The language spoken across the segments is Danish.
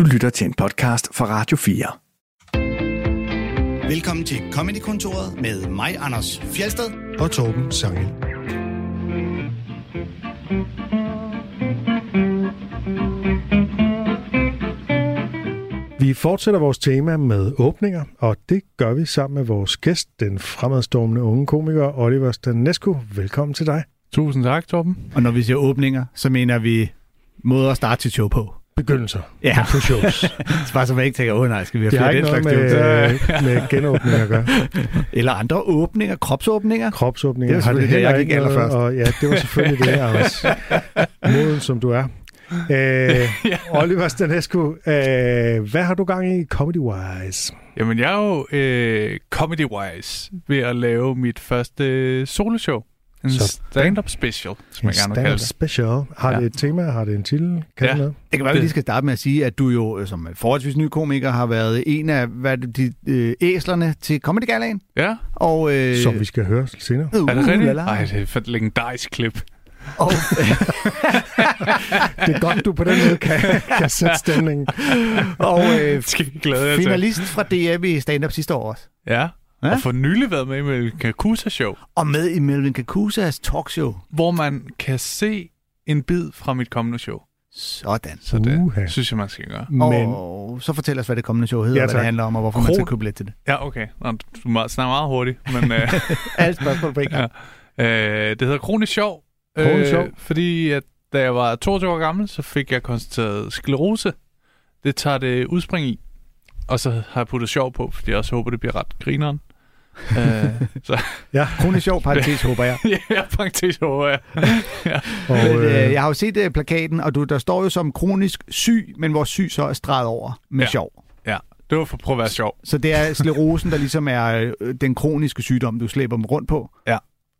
Du lytter til en podcast fra Radio 4. Velkommen til Comedy-kontoret med mig, Anders Fjelsted. og Torben Sangel. Vi fortsætter vores tema med åbninger, og det gør vi sammen med vores gæst, den fremadstormende unge komiker Oliver Stanescu. Velkommen til dig. Tusind tak, Torben. Og når vi siger åbninger, så mener vi måder at starte sit show på. Begyndelser Ja. på shows. Så bare så man ikke tænker, åh oh, nej, skal vi have Det flere ikke den slags med, med genåbning at gøre. Eller andre åbninger, kropsåbninger. Kropsåbninger Det var har det det, jeg ikke gik allerførst. og ja, det var selvfølgelig det, Anders. Moden, som du er. Øh, Oliver Stanescu, øh, hvad har du gang i comedy-wise? Jamen, jeg er jo øh, comedy-wise ved at lave mit første øh, soloshow. En Så- stand-up special, som jeg gerne vil kalde Stand-up det. special. Har Ja. det et tema? Har det en titel? Kan Ja. det noget? Det kan være, at vi lige skal starte med at sige, at du jo øh, som forholdsvis ny komiker har været en af hvad, det, de øh, æslerne til Comedy Galaen. Ja, Og, øh, Som vi skal høre senere. uh, er det rigtigt? lala. Ej, det er et legendarisk klip. Og, Det er godt, du på den måde kan, kan sætte stemningen. og øh, Skal glæde finalist fra DM i stand-up sidste år også. Ja. Ja. Og for nylig været med i Melvin Kakusa Show, Og med i Melvin Kakusas talkshow. hvor man kan se en bid fra mit kommende show. Sådan. Så det Uha. synes jeg, man skal gøre. Men Og så fortæl os, hvad det kommende show hedder, Ja, ja, hvad det handler om, og hvorfor man Kron- skal købe billet til det. Ja, okay. Nå, du må- snakker meget hurtigt, men øh, Alle spørgsmål på en gang. øh, det hedder Kronisk Sjov. Kronisk Sjov. Fordi at, da jeg var 22 år gammel, så fik jeg konstateret sklerose. Det tager det udspring i. Og så har jeg puttet sjov på, fordi jeg også håber, det bliver ret grineren. Øh, så Kronisk sjov, parentes, håber jeg. ja, parentes håber jeg. og, Men, øh, øh, jeg har jo set øh, plakaten, og du, der står jo som kronisk syg, men hvor syg så er streget over med Ja. ja. sjov. Det var for at prøve at være sjov. Så det er sklerosen, der ligesom er øh, den kroniske sygdom, du slæber dem rundt på.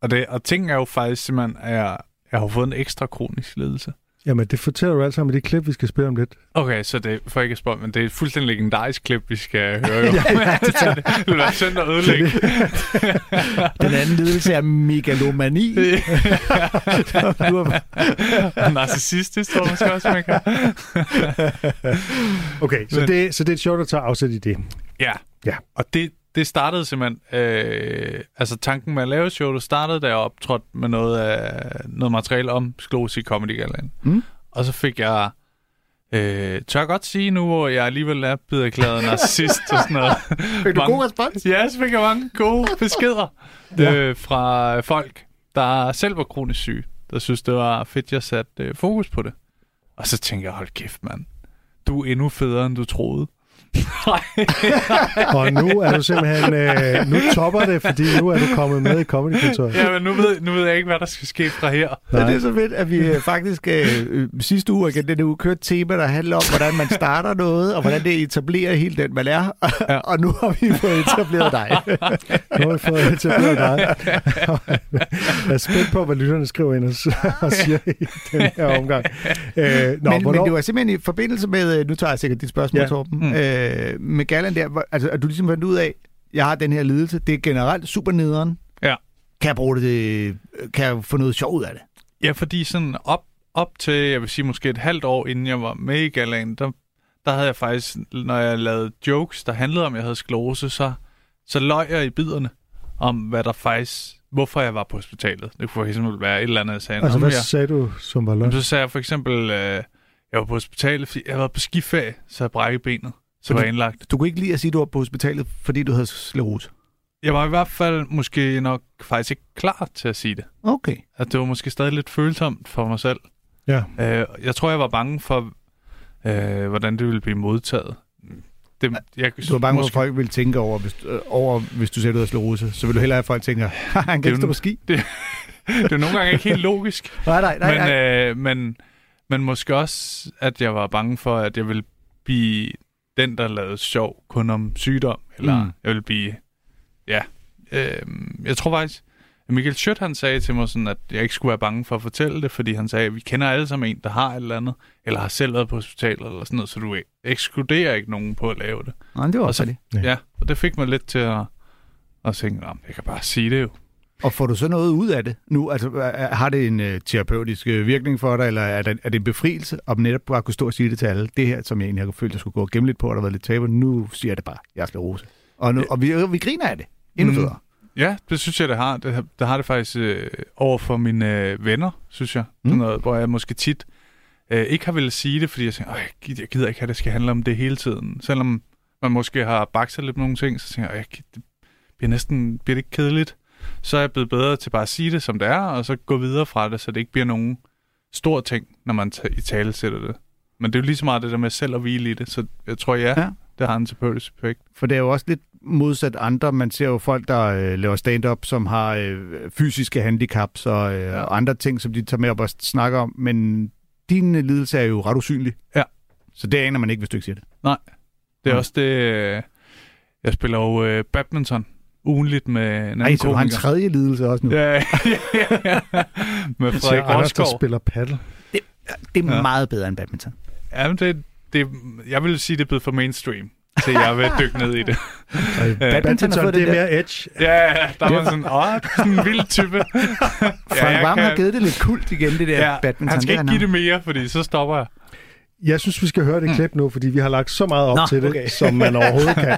Og, det, og ting er jo faktisk simpelthen, at jeg, jeg har fået en ekstra kronisk ledelse. Jamen, det fortæller du alt sammen i det klip, vi skal spille om lidt. Okay, så det for ikke at spørge, men det er et fuldstændig legendarisk klip, vi skal høre. Jo. ja, det, det vil være synd at ødelægge. Den anden lidelse er megalomani. narcissistisk, tror jeg måske også, man kan. Okay, så Men- det, så det er show, der tager afsæt i det. Ja. Ja. Og det, det startede simpelthen... Øh, altså tanken med at lave showet startede, da jeg optrådte med noget, af, noget materiale om sklerose i Comedy Galaen. Mm. Og så fik jeg... Øh, tør jeg godt sige nu, hvor jeg alligevel er blevet erklæret narcissist og sådan noget. fik du Mange- god respons? Ja, så fik jeg mange gode beskeder Ja. øh, fra folk, der selv var kronisk syge, der synes, det var fedt, jeg satte øh, fokus på det. Og så tænkte jeg, hold kæft, mand. Du er endnu federe, end du troede. Nej. Og nu er du simpelthen... Øh, nu topper det, fordi nu er du kommet med i comedy kontoret ja, men nu ved, nu ved jeg ikke, hvad der skal ske fra her. Så det er så fedt, at vi øh, faktisk øh, øh, sidste uge, igen denne uge, kørte et tema, der handler om, hvordan man starter noget, og hvordan det etablerer helt den, man er. Ja. og nu har vi fået etableret dig. Nu har vi fået etableret dig. Jeg er spændt på, hvad lytterne skriver ind og siger i den her omgang. Øh, nå, men, hvornår? men det var simpelthen i forbindelse med, øh, nu tager jeg sikkert dit spørgsmål, Ja. Torben, Mm. mm. Øh, med Galland der, hvor- altså at du ligesom fandt ud af, jeg har den her lidelse, det er generelt super nederen. Ja. Kan jeg bruge det, kan jeg få noget sjov ud af det? Ja, fordi sådan op, op til, jeg vil sige måske et halvt år, inden jeg var med i galaen, der, der havde jeg faktisk, når jeg lavede jokes, der handlede om, at jeg havde sklerose, så, så løg jeg i biderne om, hvad der faktisk, hvorfor jeg var på hospitalet. Det kunne for eksempel være et eller andet, jeg sagde. Altså, hvad jeg, sagde du, som var løgn? Så sagde jeg for eksempel, øh, jeg var på hospitalet, fordi jeg været på skiferie, så jeg brækket benet. Så Men var jeg indlagt. Du kunne ikke lide at sige, at du var på hospitalet, fordi du havde sklerose. Jeg var i hvert fald måske nok faktisk ikke klar til at sige det. Okay. At det var måske stadig lidt følsomt for mig selv. Ja. Øh, jeg tror, jeg var bange for, øh, hvordan det ville blive modtaget. Det, jeg, Du var bange for, at folk ville tænke over, hvis, øh, over, hvis du siger, du havde sklerose. Så vil du hellere have, at folk tænker, "Ha, han Det kan ikke stå på ski. det er nogle gange ikke helt logisk. Nej, nej, nej. men, nej. øh, men, men måske også, at jeg var bange for, at jeg ville blive den, der lavede sjov kun om sygdom. Eller Mm. jeg ville blive... Ja. Øh, jeg tror faktisk... Michael Schødt, han sagde til mig sådan, at jeg ikke skulle være bange for at fortælle det, fordi han sagde, at vi kender alle sammen en, der har et eller andet, eller har selv været på hospitalet, eller sådan noget, så du ekskluderer ikke nogen på at lave det. Nej, det var og også så- det. Ja og det fik mig lidt til at, at tænke, at jeg kan bare sige det jo. Og får du så noget ud af det nu? Altså, har det en uh, terapeutisk uh, virkning for dig, eller er det, er det en befrielse om netop bare kunne stå og sige det til alle? Det her, som jeg egentlig har følt, jeg skulle gå og gemme lidt på, og der har været lidt tabu, nu siger jeg det bare, jeg skal rose. Og, nu, og vi, vi griner af det. Endnu Mm. federe. Ja, det synes jeg, det har. Det, har- det har det faktisk øh, over for mine øh, venner, synes jeg. Mm. Mm. Noget, hvor jeg måske tit øh, ikke har ville sige det, fordi jeg tænker, "Øj, jeg gider, ikke at det skal handle om det hele tiden. Selvom man måske har bakset lidt med nogle ting, så tænker jeg, "Øj, jeg bliver næsten bliver det ikke kedeligt. Så er jeg blevet bedre til bare at sige det, som det er, og så gå videre fra det, så det ikke bliver nogen stor ting, når man ta- i tale sætter det. Men det er jo lige så meget det der med selv at hvile i det, så jeg tror, ja, Ja. det har en terapeutisk effekt. For det er jo også lidt modsat andre. Man ser jo folk, der øh, laver stand-up, som har øh, fysiske handicaps og, øh, Ja. og andre ting, som de tager med op og snakker om. Men din øh, lidelse er jo ret usynlig. Ja. Så det aner man ikke, hvis du ikke siger det. Det er Mm. også det... øh, Jeg spiller jo øh, badminton ugenligt med en anden Nej, så du har en tredje lidelse også nu. Ja, ja, ja, ja. Med Frederik Anders, der spiller paddle. Det er Ja. meget bedre end badminton. Jamen, det, det, jeg vil sige, det er blevet for mainstream, til jeg vil dykke ned i det. Badminton det er det der- mere edge. Ja, ja, der er man sådan, åh, sådan en vild type. Frank jeg Varm kan- har givet det lidt kult igen, det der Ja, badminton. han skal er ikke give det mere, fordi så stopper jeg. Jeg synes, vi skal høre det klip nu, fordi vi har lagt så meget op Nå, til det, okay. som man overhovedet kan.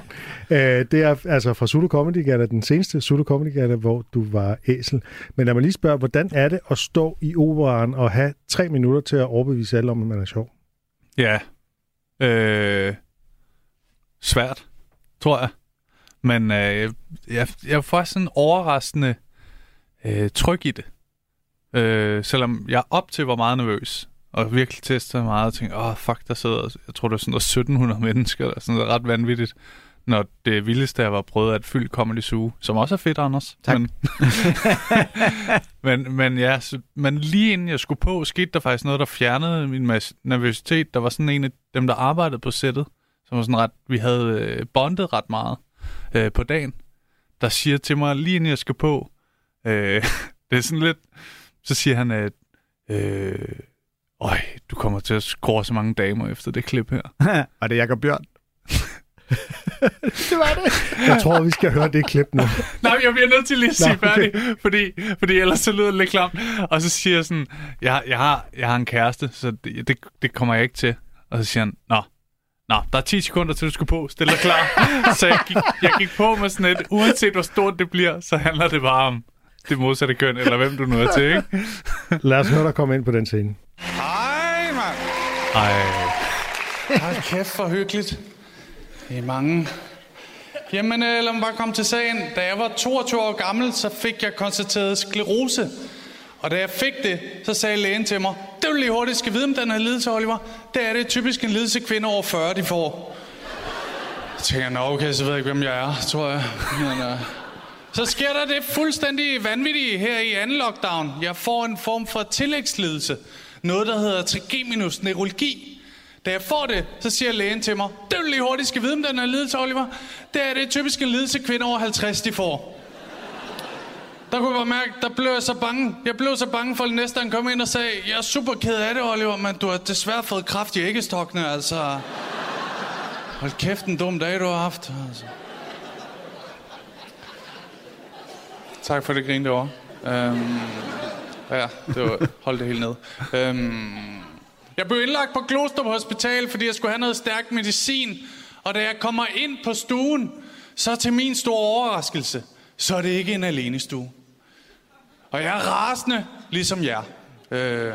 Øh, det er altså fra Zulu Comedy Gala, den seneste Zulu Comedy Gala, hvor du var æsel. Men lad mig lige spørge, hvordan er det at stå i operaen og have tre minutter til at overbevise alle om, at man er sjov? Ja. Øh, svært, tror jeg. Men øh, jeg, jeg er faktisk sådan overraskende øh, tryg i det. Øh, selvom jeg op til var meget nervøs, og virkelig testede meget, og tænkte, åh, oh, fuck, der sidder, jeg tror, der er sådan noget 1700 mennesker, eller sådan noget ret vanvittigt, når det vildeste jeg var prøvet at fylde Comedy Zoo, som også er fedt, Anders. Tak. Men, men, men ja, så, men lige inden jeg skulle på, skete der faktisk noget, der fjernede min mas- nervøsitet. Der var sådan en af dem, der arbejdede på sættet, som var sådan ret, vi havde øh, bondet ret meget øh, på dagen, der siger til mig, lige inden jeg skal på, øh, det er sådan lidt, så siger han, at øh, Øj, du kommer til at score så mange damer efter det klip her. Og det er Jacob Bjørn. det var det. Jeg tror, vi skal høre det klip nu. Nej, jeg bliver nødt til lige at sige Nå, okay. færdig, fordi, fordi ellers så lyder det lidt klamt. Og så siger jeg sådan, jeg, jeg, har, jeg har en kæreste, så det, det, det kommer jeg ikke til. Og så siger han, nå, nå, der er 10 sekunder til du skal på, stil dig klar. så jeg gik, jeg gik på med sådan et, uanset hvor stort det bliver, så handler det bare om det modsatte køn, eller hvem du nu er til, ikke? Lad os høre dig komme ind på den scene. Hej, mand. Hej. Hej, kæft, for hyggeligt. Det er mange. Jamen, øh, lad mig bare komme til sagen. Da jeg var 22 år gammel, så fik jeg konstateret sklerose. Og da jeg fik det, så sagde lægen til mig, det vil lige hurtigt skal vide, om den her lidelse, Oliver. Det er det typisk en lidelse kvinder over 40, de får. Så tænker jeg, nå okay, så ved jeg ikke, hvem jeg er, tror jeg. Men, øh, så sker der det fuldstændig vanvittige her i anden lockdown. Jeg får en form for tillægslidelse. Noget, der hedder trigeminus neurologi. Da jeg får det, så siger lægen til mig, det vil lige hurtigt skal vide, om den er lidelse, Oliver. Det er det typisk en lidelse, kvinder over 50, de får. Der kunne jeg bare mærke, der blev jeg så bange. Jeg blev så bange for, at næste han kom ind og sagde, jeg er super ked af det, Oliver, men du har desværre fået kraft i æggestokkene, altså. Hold kæft, en dum dag, du har haft. Altså. Tak for det grin derovre. Øhm, ja, det var, hold det helt ned. Øhm, jeg blev indlagt på Glostrup Hospital, fordi jeg skulle have noget stærk medicin. Og da jeg kommer ind på stuen, så til min store overraskelse, så er det ikke en alene stue. Og jeg er rasende, ligesom jer. Øh,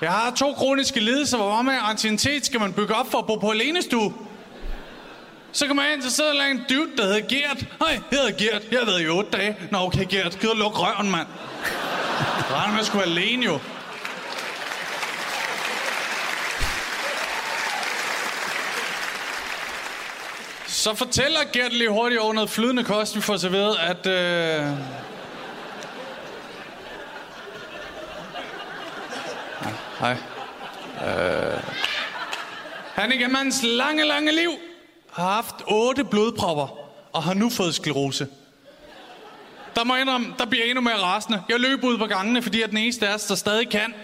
jeg har to kroniske lidelser. Hvor meget anciennitet skal man bygge op for at bo på alene stue? Så kommer jeg ind, så sidder der en dude, der hedder Gert. Hej, jeg hedder Gert. Jeg har været i otte dage. Nå, okay, Gert. Giv og luk røven, mand. Regner med at skulle være alene, jo. Så fortæller Gert lige hurtigt over noget flydende kost, vi får serveret, at... Øh... Ja, Hej. Øh... Han igennem hans lange, lange liv har haft otte blodpropper og har nu fået sklerose. Der må jeg indrømme, der bliver jeg endnu mere rasende. Jeg løb ud på gangene, fordi jeg er den eneste af os, der stadig kan.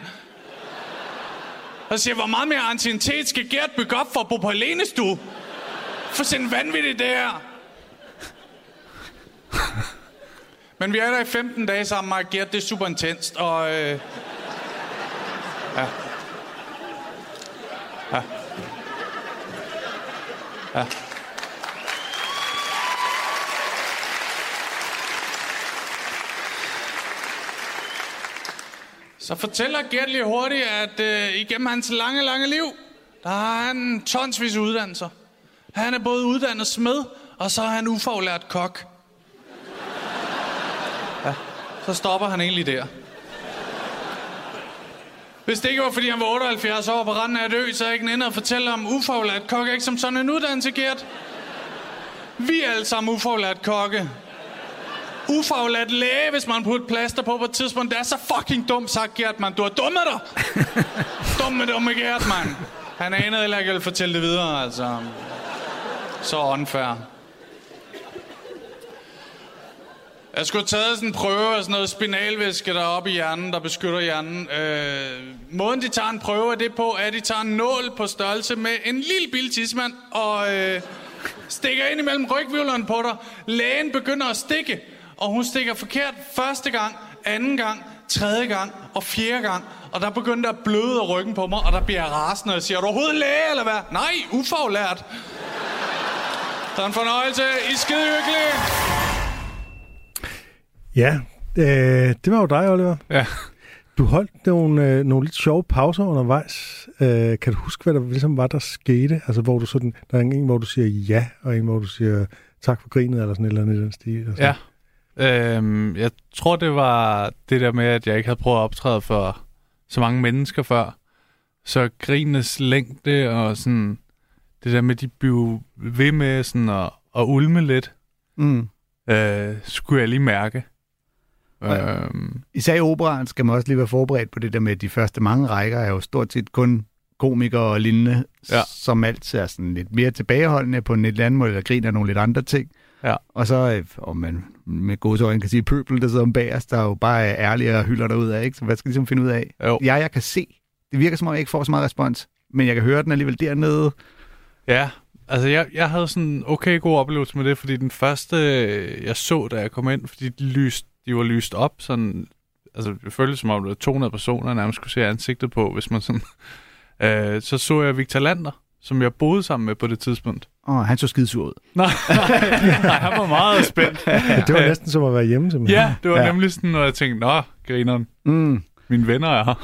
Og siger, hvor meget mere anciennitet skal Gert bygge op for at bo på alenestue? For sådan vanvittigt det her. Men vi er der i 15 dage sammen, mig og Gert. Det er super intenst, og... Øh, ja. Ja. Ja. Så fortæller Gert lige hurtigt, at øh, igennem hans lange, lange liv, der har han tonsvis uddannelser. Han er både uddannet smed, og så er han ufaglært kok. Ja, så stopper han egentlig der. Hvis det ikke var, fordi han var 78 år på randen af et ø, så er jeg ikke inde at fortælle om ufaglært kok, ikke som sådan en uddannelse, Gert. Vi er alle sammen ufaglært kokke. Ufaglært læge, hvis man putter plaster på på et tidspunkt. Det er så fucking dumt sagt, Gert, man. Du har dummet dig. dumme, dumme Gert, mand. Han anede heller ikke, at jeg fortælle det videre, altså. Så unfair. Jeg skulle have taget sådan en prøve af sådan noget spinalvæske deroppe i hjernen, der beskytter hjernen. Øh, måden, de tager en prøve af det på, er, at de tager en nål på størrelse med en lille bil tidsmand og øh, stikker ind imellem rygvivlerne på dig. Lægen begynder at stikke, og hun stikker forkert første gang, anden gang, tredje gang og fjerde gang. Og der begynder at bløde af ryggen på mig, og der bliver jeg rasende og siger, er du overhovedet læge, eller hvad? Nej, ufaglært. Så en fornøjelse. I er skide hyggelige. Ja, øh, det var jo dig, Oliver. Ja. Du holdt nogle, øh, nogle lidt sjove pauser undervejs. Øh, kan du huske, hvad der ligesom var, der skete? Altså, hvor du sådan, der er en, hvor du siger ja, og en, hvor du siger tak for grinet, eller sådan et eller andet i den stil. Og sådan. Ja. Øhm, jeg tror, det var det der med, at jeg ikke havde prøvet at optræde for så mange mennesker før. Så grinens længde og sådan... Det der med, de blev ved med sådan at, at ulme lidt, Mm. øh, skulle jeg lige mærke. Ja. Øhm, Især i operaen skal man også lige være forberedt på det der med, at de første mange rækker er jo stort set kun komikere og lignende, Ja. som altid er sådan lidt mere tilbageholdende på en lidt anden måde, eller griner nogle lidt andre ting. Ja. Og så, øh, om man med gode øjne kan sige, pøbel, der sidder om bag os, der er jo bare er ærlige og hylder derud af, ikke? Så hvad skal de ligesom finde ud af? jo. Jeg, jeg kan se, det virker som om, jeg ikke får så meget respons, men jeg kan høre den alligevel dernede. Ja, altså jeg, jeg havde sådan en okay god oplevelse med det, fordi den første, øh, jeg så, da jeg kom ind, fordi de, lyst, de var lyst op, sådan, altså det føltes som om, der var 200 personer, jeg nærmest kunne se ansigtet på, hvis man sådan, øh, så så jeg Victor Lander, som jeg boede sammen med på det tidspunkt. Åh, han så skidesur ud. Nej, nej, han var meget spændt. Det var næsten som at være hjemme, simpelthen. Ja, det var Ja. nemlig sådan, når jeg tænkte, nå, grineren, Mm. mine venner er her.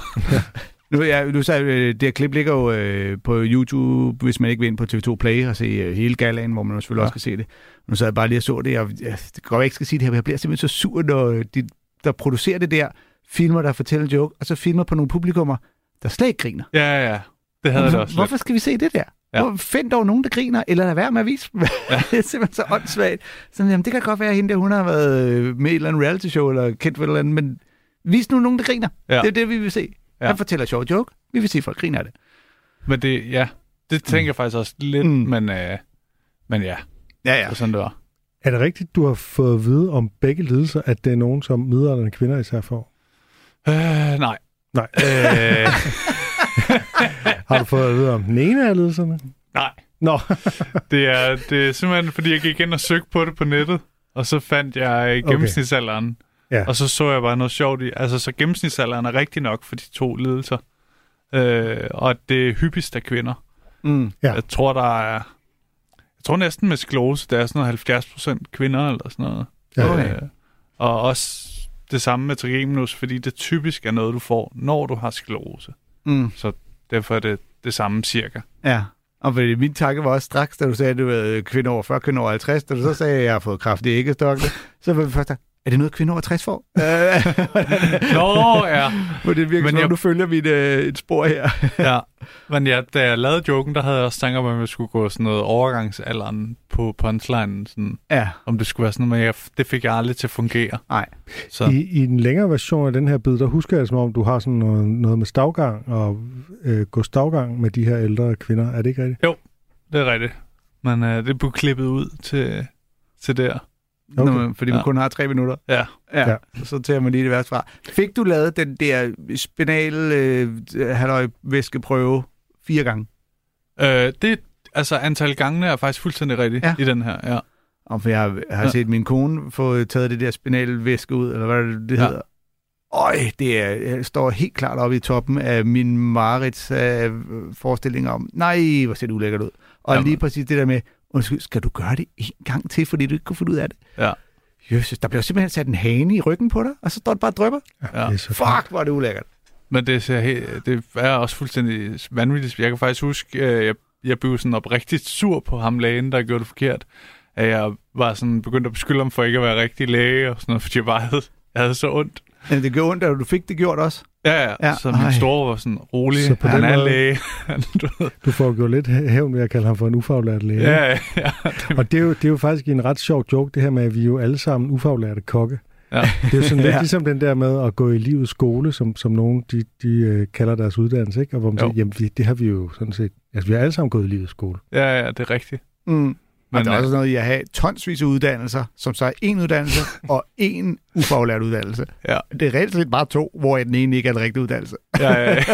Nu, ja, du sagde, øh, det her klip ligger jo øh, på YouTube, hvis man ikke vil ind på TV2 Play og se øh, hele galaen, hvor man jo selvfølgelig ja. Også kan se det. Nu så jeg bare lige og så det, og ja, det går jeg ikke skal sige det her, men jeg bliver simpelthen så sur, når de, der producerer det der, filmer, der fortæller en joke, og så filmer på nogle publikummer, der slet ikke griner. Ja, ja, det havde jeg da Hvorfor, også lidt. hvorfor skal vi se det der? Ja. Ja. Hvor, find dog nogen, der griner, eller lad være med at vise dem. Ja. det er simpelthen så åndssvagt. Så, jamen, det kan godt være, at hende der, hun har været øh, med i et eller andet reality show, eller kendt for et eller andet, men vis nu nogen, der griner. Ja. Ja. Det er det, vi vil se. Ja. Ja. Han fortæller sjov joke. Vi vil se, at folk griner af det. Men det, ja, det tænker jeg faktisk også lidt, Mm. mm. men, øh, men ja, Ja, det var sådan det var. Er det rigtigt, du har fået at vide om begge lidelser, at det er nogen, som midaldrende kvinder især får? Øh, nej. Nej. Øh, Har du fået at vide om den ene af lidelserne? nej. Nå, Det er, det er simpelthen, fordi jeg gik ind og søgte på det på nettet, og så fandt jeg øh, gennemsnitsalderen. Ja. Og så så jeg bare noget sjovt i. Altså, så gennemsnitsalderen er rigtig nok for de to lidelser. Øh, og det er hyppigst af kvinder. Mm. Ja. Jeg tror, der er... Jeg tror næsten med sklerose, der er sådan noget 70 procent kvinder eller sådan noget. Ja. Okay. Øh, og også det samme med trigeminus, fordi det typisk er noget, du får, når du har sklerose. Mm. Derfor er det det samme cirka. Ja. Og fordi min tanke var også straks, da du sagde, at du var kvinde over 40, kvinde over 50, da du så sagde, at jeg har fået kraft i æggestokken, så var vi først er det noget, kvinde over 60 får? Nå, ja. Hvor det virker, Men som om jeg- du følger mit, øh, et spor her. ja. Men ja, da jeg lavede joken, der havde jeg også tanker om, at jeg skulle gå sådan noget overgangsalderen på punchline. Sådan, Ja. om det skulle være sådan noget, men jeg, det fik jeg aldrig til at fungere. Nej. Så I, I den længere version af den her bid, der husker jeg som om du har sådan noget, noget med stavgang og øh, gå stavgang med de her ældre kvinder. Er det ikke rigtigt? det er rigtigt. Men øh, det blev klippet ud til, til der. Okay. Når man, fordi man Ja. kun har tre minutter. Ja. Ja, Ja. så tager man lige det værste fra. Fik du lavet den der spinal øh, halvøjvæskeprøve fire gange? Øh, det, altså antal gangene er faktisk fuldstændig rigtigt Ja. i den her, ja. Om for jeg har, jeg har Ja. set min kone få taget det der spinalvæske ud, eller hvad det, det Ja. hedder. Øj, det er, jeg står helt klart oppe i toppen af min Marits øh, forestilling om, nej, hvor ser det ulækkert ud. Og Jamen. lige præcis det der med, undskyld, skal du gøre det en gang til, fordi du ikke kunne få det ud af det? Ja. Jesus, der bliver simpelthen sat en hane i ryggen på dig, og så står det bare og drypper. Ja. Det er så Fuck, hvor er det ulækkert. Men det, ser helt, det er også fuldstændig vanvittigt. Jeg kan faktisk huske, øh, jeg, jeg blev sådan oprigtigt sur på ham lægen, der gjorde det forkert. At jeg var sådan begyndt at beskylde ham for ikke at være rigtig læge og sådan noget, fordi jeg bare havde, jeg havde så ondt. Men det gjorde ondt, at du fik det gjort også. Ja, ja. Ja, så min store var sådan rolig. Så på han den er måde- læge. Du får jo lidt hæ- hævn ved at kalde ham for en ufaglært læge. ja, ja, ja. Og det er, jo, det er jo faktisk en ret sjov joke, det her med, at vi er jo alle sammen ufaglærte kokke. Ja. Det er jo sådan lidt Ja. ligesom den der med at gå i livets skole, som, som nogen de, de øh, kalder deres uddannelse, ikke? Og hvor man Jo. siger, jamen vi, det har vi jo sådan set, altså vi har alle sammen gået i livets skole. ja, ja, det er rigtigt. Mm. Men Men, der er øh, også noget i at have tonsvis af uddannelser, som så er en uddannelse og en ufaglært uddannelse. Ja. Det er reelt set bare to, hvor den ene ikke er en rigtig uddannelse. Ja, ja, ja.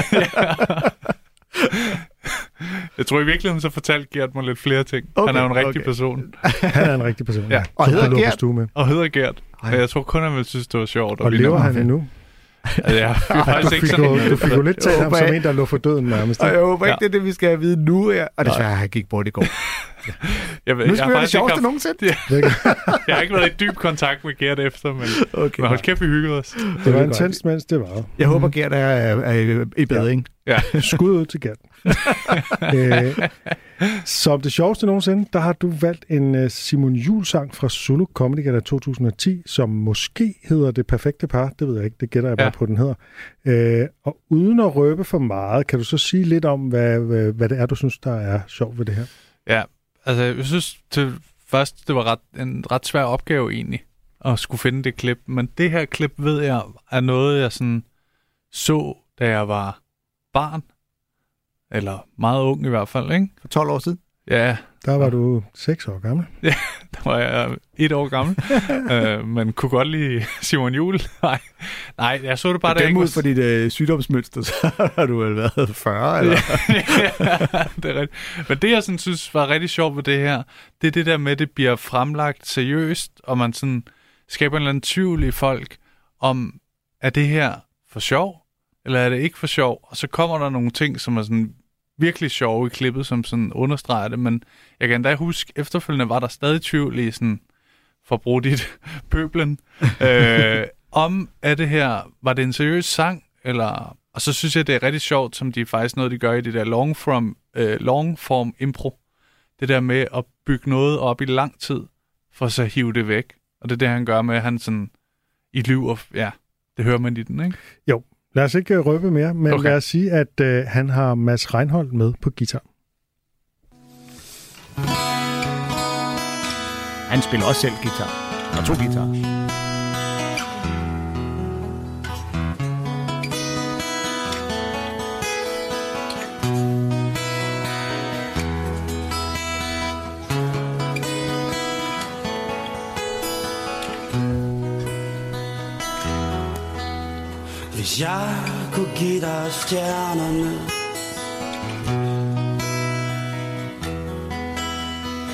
Jeg tror i virkeligheden, så fortalte Gert mig lidt flere ting. Okay, han er jo en rigtig okay. person. Han er en rigtig person, Ja. Og hedder Gert. med. Og hedder Gert. Ej. Og jeg tror kun, han ville synes, det var sjovt. Og vi lever han endnu? Altså, jeg fik Ej, faktisk du, ikke fik sådan... jo, du fik jo lidt talt ham som en, der lå for døden nærmest. Og ikke? jeg håber ikke, Ja. det er det, vi skal vide nu. Ja. Og desværre, han gik bort i går. Jeg, ved, Nu jeg, skal har vi høre det sjoveste haft, nogensinde. jeg har ikke været i dyb kontakt med Gert efter, men, Okay. men hold kæft, vi hyggede os. Det var intenst, mens det var. Jeg håber, Gert er, er, er i bedring. Ja. Skud ud til Gert. øh, som det sjoveste nogensinde, der har du valgt en uh, Simon Jul-sang fra Zulu Comedy Gala 2010, som måske hedder Det Perfekte Par. Det ved jeg ikke, det gætter jeg bare Ja. på, den hedder. Øh, og uden at røbe for meget, kan du så sige lidt om, hvad, hvad, hvad det er, du synes, der er sjovt ved det her? Ja, altså jeg synes til først, det var ret, en ret svær opgave egentlig, at skulle finde det klip. Men det her klip, ved jeg, er noget, jeg sådan så, da jeg var barn. Eller meget ung i hvert fald, ikke? For 12 år siden. Ja, Der var du seks år gammel. der var jeg et år gammel, øh, men kunne godt lide Simon Jul. Nej, nej, jeg så det bare, dem ikke ud var for dit øh, sygdomsmønster, så har du vel været 40, eller? ja, det er rigtigt. Men det, jeg sådan synes var rigtig sjovt ved det her, det er det der med, at det bliver fremlagt seriøst, og man sådan skaber en eller anden tvivl i folk, om er det her for sjov, eller er det ikke for sjov? Og så kommer der nogle ting, som er sådan virkelig sjove i klippet, som sådan understreger det, men jeg kan endda huske, efterfølgende var der stadig tvivl i sådan, for at bruge dit pøblen, øh, om er det her, var det en seriøs sang, eller... Og så synes jeg, det er rigtig sjovt, som de faktisk noget, de gør i det der long form, øh, long form impro. Det der med at bygge noget op i lang tid, for så at hive det væk. Og det er det, han gør med, at han sådan i lyver, ja, det hører man i den, ikke? Lad os ikke øh, røbe mere, men Okay. okay. lad os sige, at øh, han har Mads Reinholdt med på guitar. Han spiller også selv guitar. Og to guitar. Hvis jeg kunne give dig stjernerne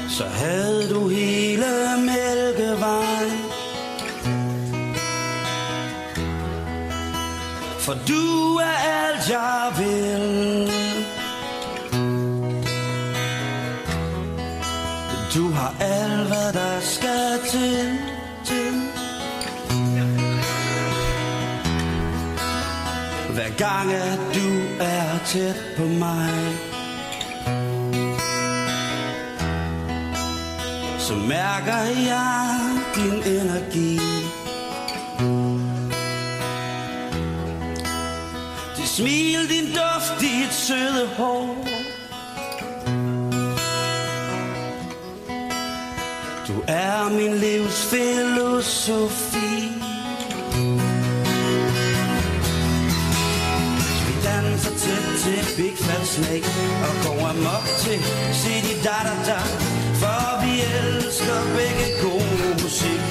Så havde du hele Mælkevejen For du er alt jeg vil Du har alt hvad der skal til, til. Gang at du er tæt på mig. Så mærker jeg din energi. Dit smil, din duft, dit søde hår. Du er min livs filosofi sne Og gå amok til City da da da For vi elsker begge god musik.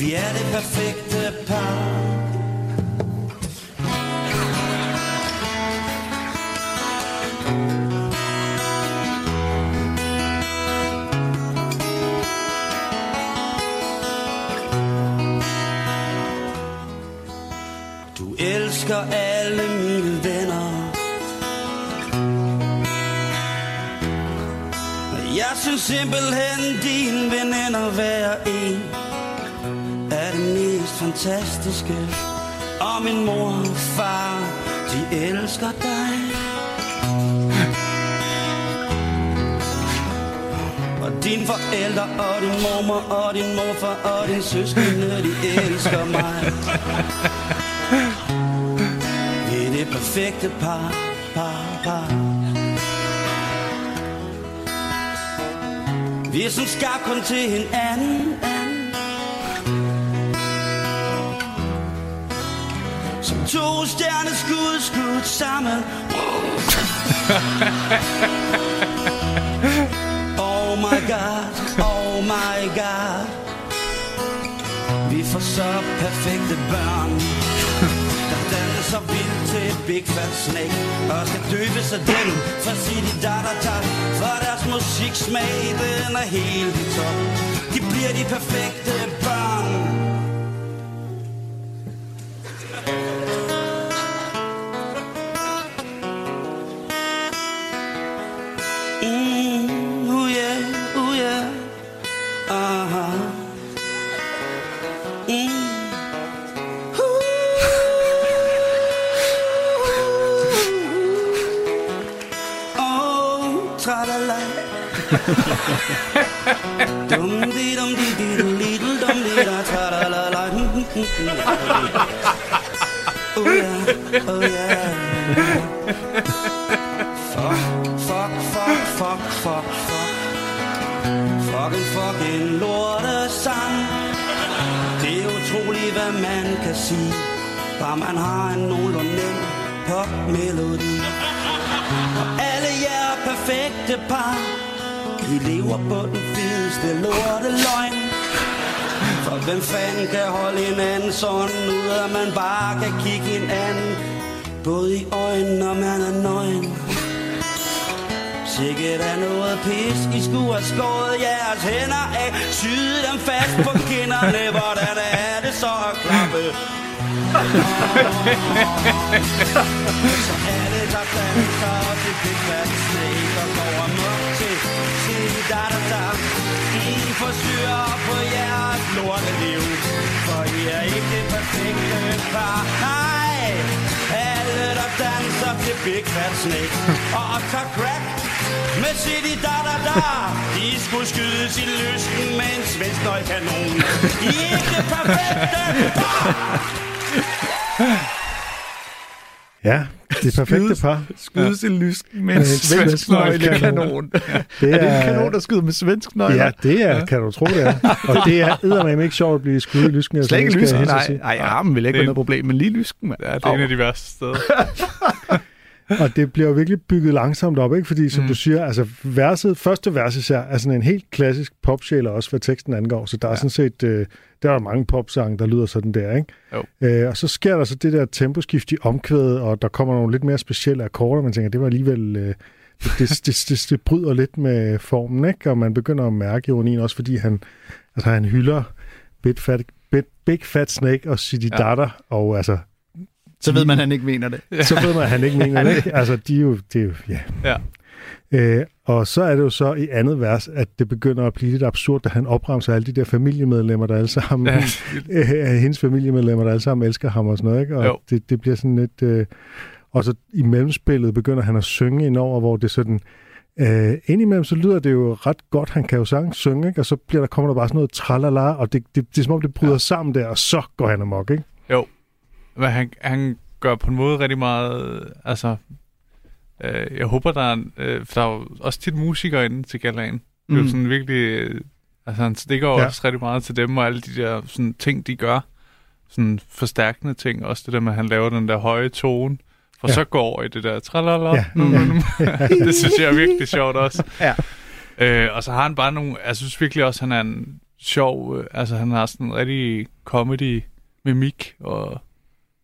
Vi er det perfekte par. Du elsker alle mine venner. Simpelthen, din veninder hver en er det mest fantastiske. Og min mor og far, de elsker dig. Og dine forældre og din mormor og din morfar og din søskende, de elsker mig. Vi er det perfekte par, par, par. Vi er som skabt kun til hinanden. anden. Som to stjerneskud skudt sammen. Oh my god, oh my god. Vi får så perfekte børn så danser vildt til Big Fat Snake. Og skal døbe sig dem For at sige da da da For deres musiksmag Den er helt i top. De bliver de perfekte ægte par. I lever på den fedeste lorteløgn. For hvem fanden kan holde hinanden sådan ud, at man bare kan kigge en anden både i øjnene, når man er nøgen. Sikkert er noget pis, I skulle have skåret jeres hænder af Syde dem fast på kinderne Hvordan er det så at klappe? Oh, oh, oh, der danser Det Big Fat Snake Og går amok til sin da I forsyrer på jeres lorteliv For I er ikke det perfekte par Nej alle der danser til Big Fat Snake. Og tager crack med City da da da. De skulle skydes i lysten med en svensk nøgkanon. I er ikke perfekte. par Ja, det perfekte par. Skydes i lysken med en en svensk svensk nøglekanon. nøglekanon. Det Er det en kanon, der skyder med svensk nøgle? Ja, det er, kan du tro det er. Og det er eddermame ikke sjovt at blive skudt i lysken. Slet ikke lysken. Nej, nej, armen vil ikke være noget problem, men lige lysken, mand. Ja, det er en af de værste steder. Og det bliver jo virkelig bygget langsomt op, ikke? Fordi, som mm. Du siger, altså verset, første vers især, er sådan en helt klassisk popsjæl, også hvad teksten angår. Så der er Ja. sådan set, øh, der er mange popsange, der lyder sådan der, ikke? Jo. Øh, og så sker der så det der temposkift i omkvædet, og der kommer nogle lidt mere specielle akkorder, man tænker, det var alligevel... Øh, det, det, det, det, det bryder lidt med formen, ikke? Og man begynder at mærke ironien også, fordi han, altså, han hylder Big Fat, Big, Big Fat Snake og City Ja. Datter, og altså, Så ved man, at han ikke mener det. så ved man, at han ikke mener det, ikke? Altså, de er jo, det er jo, ja. Ja. Øh, og så er det jo så i andet vers, at det begynder at blive lidt absurd, da han opremser alle de der familiemedlemmer, der alle sammen, Ja, øh, hendes familiemedlemmer, der alle sammen elsker ham og sådan noget, ikke? Og Jo. det, det bliver sådan lidt... Øh, og så i mellemspillet begynder han at synge indover, hvor det er sådan... Øh, indimellem så lyder det jo ret godt, han kan jo sagtens synge, ikke? og så bliver der, kommer der bare sådan noget tralala, og det, det, det er som om det bryder ja. sammen der, og så går han amok, ikke? Men han, han gør på en måde rigtig meget... Altså, øh, jeg håber, der er... Øh, for der er jo også tit musikere inde til galaen. Det er Mm. jo sådan virkelig... øh, Altså, han stikker Ja. også rigtig meget til dem, og alle de der sådan, ting, de gør. Sådan forstærkende ting. Også det der med, at han laver den der høje tone. For Ja. så går over i det der tralala. Ja. Ja. det synes jeg er virkelig sjovt også. Ja. Øh, og så har han bare nogle... Jeg synes virkelig også, han er en sjov... Øh, altså, han har sådan en rigtig comedy mimik og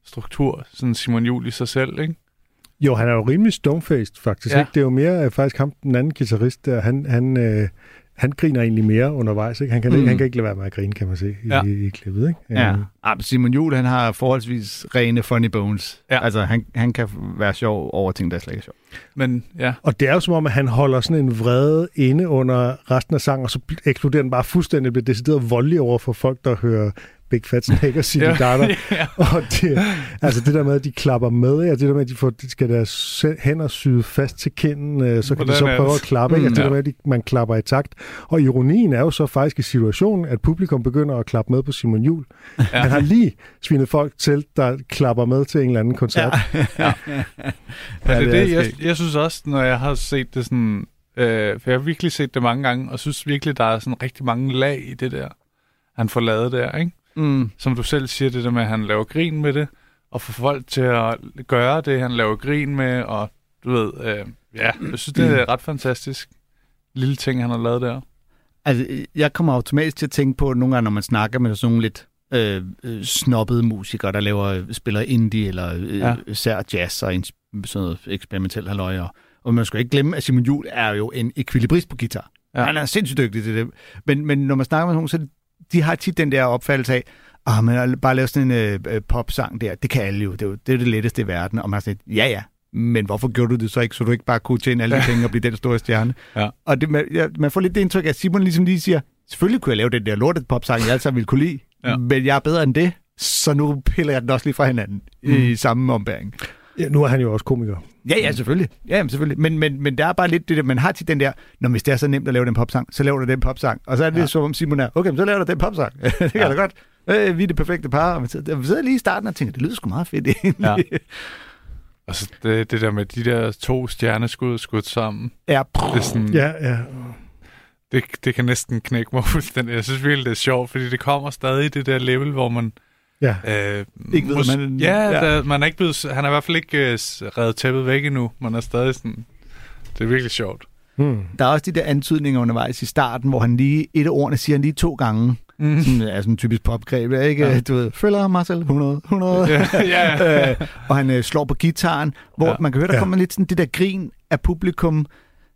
struktur. Sådan Simon Jul i sig selv, ikke? Jo, han er jo rimelig stonefaced, faktisk. Ja. Ikke? Det er jo mere øh, faktisk ham, den anden guitarist der, han, han, øh, han griner egentlig mere undervejs. Ikke? Han, kan, Mm. han kan ikke lade være med at grine, kan man se i, Ja. i, i klippet. Ikke? Ja. Øh, ja. Simon Juhl, han har forholdsvis rene funny bones. Ja. Altså, han, han kan være sjov over ting, der slet ikke er sjov. Men ja, Og det er jo som om, at han holder sådan en vrede inde under resten af sangen, og så eksploderer den bare fuldstændig, bliver decideret voldelig over for folk, der hører Big Fat Snake og City Ja. Data. ja. Og det, altså det der med, at de klapper med, ja, det der med, at de, får, de skal deres hænder syet fast til kinden, øh, så kan de Hvordan så er prøve det? at klappe. Mm, Mm, altså det ja. der med, at de, man klapper i takt. Og ironien er jo så faktisk i situationen, at publikum begynder at klappe med på Simon Jul. Ja. Han har lige svinet folk til, der klapper med til en eller anden koncert. Ja. Ja, det, det er det, jeg, jeg synes også, når jeg har set det sådan... Øh, for jeg har virkelig set det mange gange, og synes virkelig, der er sådan rigtig mange lag i det der, han får lavet der, ikke? Mm. Som du selv siger, det der med, at han laver grin med det, og får folk til at gøre det, han laver grin med, og du ved, øh, ja, jeg synes, det er ret fantastisk lille ting, han har lavet der. Altså, jeg kommer automatisk til at tænke på, nogle gange, når man snakker med sådan nogle lidt øh, øh, snobbede musikere, der laver, spiller indie eller øh, Ja. især jazz og sådan noget eksperimentel halløj. Og, og man skal ikke glemme, at Simon Juhl er jo en ekvilibrist på guitar. Ja. Han er sindssygt dygtig til det. Men, men når man snakker med nogen, så de har tit den der opfattelse af, ah, man bare lave sådan en øh, øh, popsang der, det kan alle jo. Det er jo det, er det letteste i verden. Og man har sagt, ja ja, men hvorfor gjorde du det så ikke, så du ikke bare kunne tjene alle de penge og blive den store stjerne? Ja. Og det, man, ja, man får lidt det indtryk, at Simon ligesom lige siger, selvfølgelig kunne jeg lave den der lortet popsang, jeg sammen ville kunne lide, ja. men jeg er bedre end det, så nu piller jeg den også lige fra hinanden mm. i samme ombæring. Ja, nu er han jo også komiker. Ja, ja, selvfølgelig. Ja, jamen, selvfølgelig. Men, men, men der er bare lidt det der, man har til den der, når hvis det er så nemt at lave den popsang, så laver du den popsang. Og så er det ja. som om Simon er, okay, men så laver du den popsang. det kan ja. da godt. Øh, vi er det perfekte par. Og man sidder, man sidder lige i starten og tænker, det lyder sgu meget fedt egentlig. Ja. Og så det, det der med de der to stjerneskud skudt sammen, ja. det er sådan, Ja, ja. det, det kan næsten knække mig fuldstændig. Jeg synes virkelig, det er sjovt, fordi det kommer stadig i det der level, hvor man... ja. Øh, Ikke ved, mås- man- ja, ja. Der, man er ikke blevet, han er i hvert fald ikke øh, revet tæppet væk endnu. Man er stadig sådan... Det er virkelig sjovt. Hmm. Der er også de der antydninger undervejs i starten, hvor han lige, et af ordene siger han lige to gange. Mm. Sådan, er sådan en typisk popgreb, ikke? Ja. Ja. Du ved, følger Marcel, 100, 100. ja, ja. øh, og han øh, slår på gitaren, hvor Ja. ja. man kan høre, der Ja. ja. kommer lidt sådan det der grin af publikum,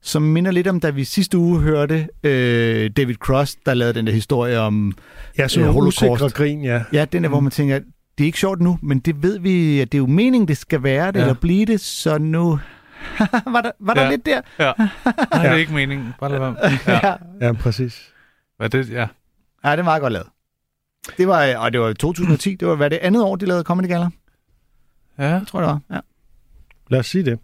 som minder lidt om, da vi sidste uge hørte øh, David Cross, der lavede den der historie om, Ja, sådan Øh, Holocaust. grin, ja. ja, den der, mm. hvor man tænker, det er ikke sjovt nu, men det ved vi, at det er jo meningen, det skal være det, Ja. ja. eller blive det, så nu... var der, var der Ja. lidt der? ja. Nej, det er ikke meningen. Bare lad være. Ja. Ja, præcis. Hvad er det? Ja. Ja, det var meget godt lavet. Det var, og det var 2010, det var hvad det andet år, de lavede Comedy Gala. Ja. Jeg tror, det var. Ja. Lad os sige det.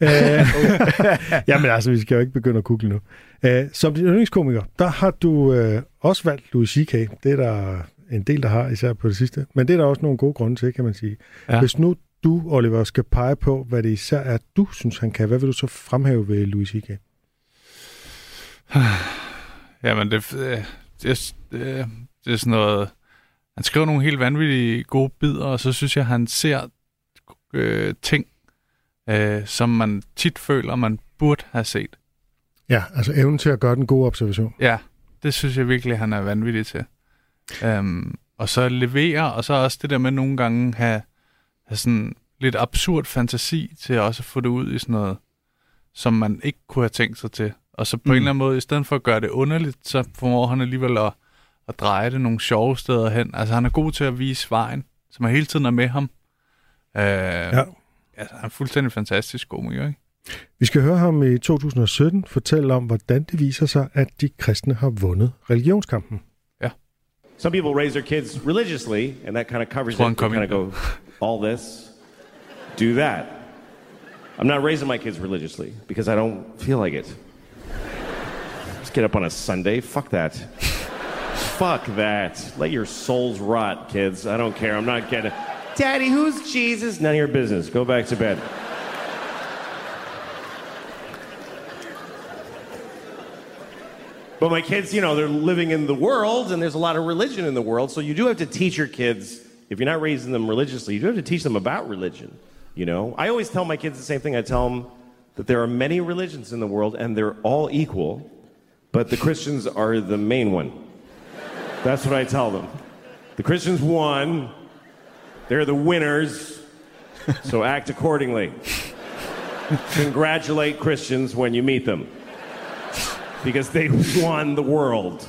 Øh, Jamen altså, vi skal jo ikke begynde at google nu. Øh, som din yndlingskomiker, der har du øh, også valgt Louis C.K. Det er der en del, der har, især på det sidste. Men det er der også nogle gode grunde til, kan man sige. Ja. Ja. Hvis nu du, Oliver, skal pege på, hvad det især er, du synes, han kan, hvad vil du så fremhæve ved Louis C.K.? Jamen, det, øh, det, det, det er sådan noget... Han skriver nogle helt vanvittige gode bidder, og så synes jeg, han ser øh, ting, øh, som man tit føler, man burde have set. Ja, altså evnen til at gøre den gode observation. Ja, det synes jeg virkelig, han er vanvittig til. Um, og så levere, og så også det der med nogle gange have, have sådan lidt absurd fantasi til også at få det ud i sådan noget, som man ikke kunne have tænkt sig til. Og så på mm. en eller anden måde, i stedet for at gøre det underligt, så formår han alligevel at, at dreje det nogle sjove steder hen. Altså han er god til at vise vejen, som er hele tiden er med ham. Uh, ja. Altså, han er fuldstændig fantastisk komiker, ikke? Vi skal høre ham i 2017 fortælle om, hvordan det viser sig, at de kristne har vundet religionskampen. Some people raise their kids religiously, and that kind of covers it. They kind of go, all this, do that. I'm not raising my kids religiously because I don't feel like it. Just get up on a Sunday. Fuck that. Fuck that. Let your souls rot, kids. I don't care. I'm not getting. Daddy, who's Jesus? None of your business. Go back to bed. But my kids, you know, they're living in the world and there's a lot of religion in the world. So you do have to teach your kids, if you're not raising them religiously, you do have to teach them about religion. You know, I always tell my kids the same thing. I tell them that there are many religions in the world and they're all equal, but the Christians are the main one. That's what I tell them. The Christians won, they're the winners, so act accordingly. Congratulate Christians when you meet them. because they won the world.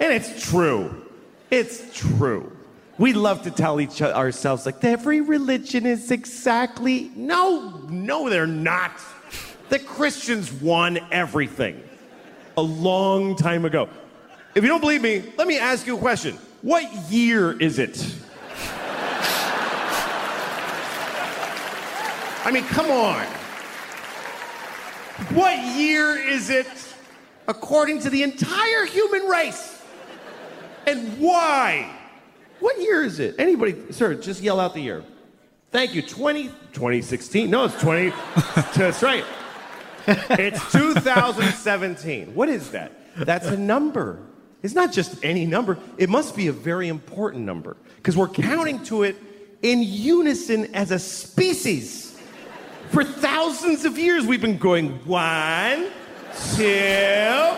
And it's true. It's true. We love to tell each ourselves like every religion is exactly no, no, they're not. The Christians won everything a long time ago. If you don't believe me, let me ask you a question. What year is it? I mean, come on. What year is it according to the entire human race? And why? What year is it? Anybody, sir, just yell out the year. Thank you. 20, 2016. No, it's 20. That's right. It's 2017. What is that? That's a number. It's not just any number. It must be a very important number because we're counting to it in unison as a species. For thousands of years, we've been going one, two,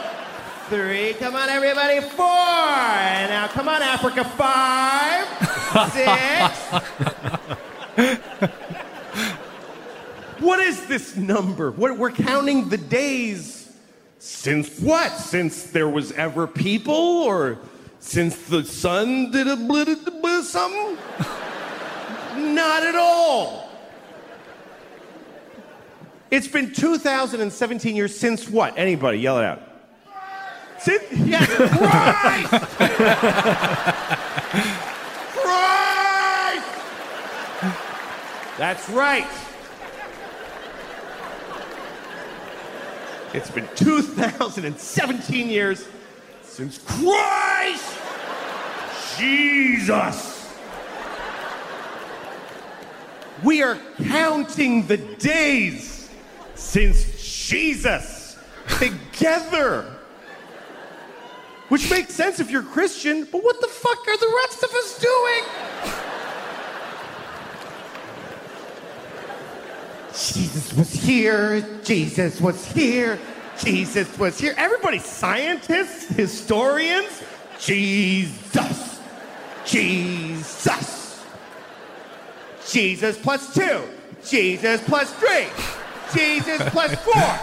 three. Come on, everybody, four. And now, come on, Africa, five, six. What is this number? We're counting the days since what? Since there was ever people, or since the sun did a blah, something? Not at all. It's been 2017 years since what? Anybody, yell it out. Since, yes, Christ! Christ! That's right. It's been 2017 years since Christ Jesus. We are counting the days since Jesus together. Which makes sense if you're Christian, but what the fuck are the rest of us doing? Jesus was here. Jesus was here. Jesus was here. Everybody, scientists, historians. Jesus. Jesus. Jesus plus two. Jesus plus three. Jesus plus four.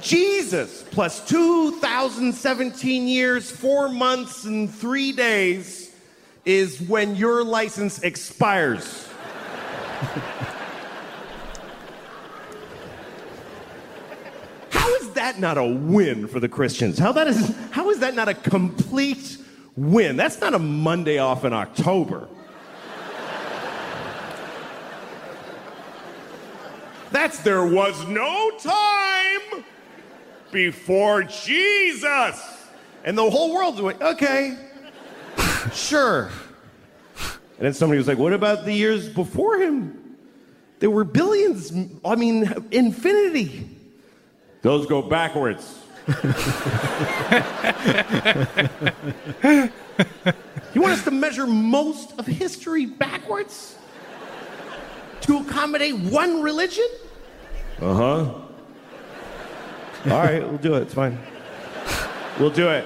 Jesus plus 2017 years, four months, and three days is when your license expires. How is that not a win for the Christians? How that is how is that not a complete win? That's not a Monday off in October. That's there was no time before Jesus. And the whole world's went, okay, sure. And then somebody was like, what about the years before him? There were billions, I mean, infinity. Those go backwards. you want us to measure most of history backwards? To accommodate one religion? Uh huh. All right, we'll do it. It's fine. We'll do it.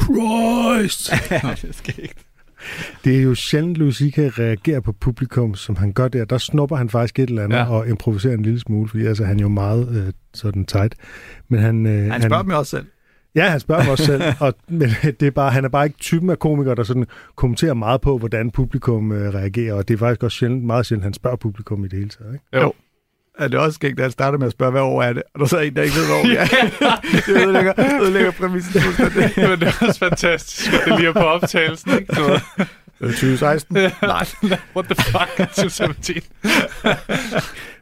Christ! Det er jo sjældent, Louis C.K. reagerer på publikum, som han gør der. Der snupper han faktisk et eller andet Ja. og improviserer en lille smule, fordi altså, han er jo meget øh, sådan tight. Men han, øh, Han spørger dem jo også selv. Ja, han spørger mig også selv, og, men det er bare, han er bare ikke typen af komiker, der sådan kommenterer meget på, hvordan publikum øh, reagerer, og det er faktisk også sjældent, meget sjældent, han spørger publikum i det hele taget. Ikke? Jo. Er det også skægt, at han starter med at spørge, hvad år er det? Og der så er en, der ikke ved, hvad år det er. det ødelægger, ødelægger præmissen fuldstændig. Men det er også fantastisk, at det lige er på optagelsen, ikke? Så, 2016. Nej. what the fuck, 2017.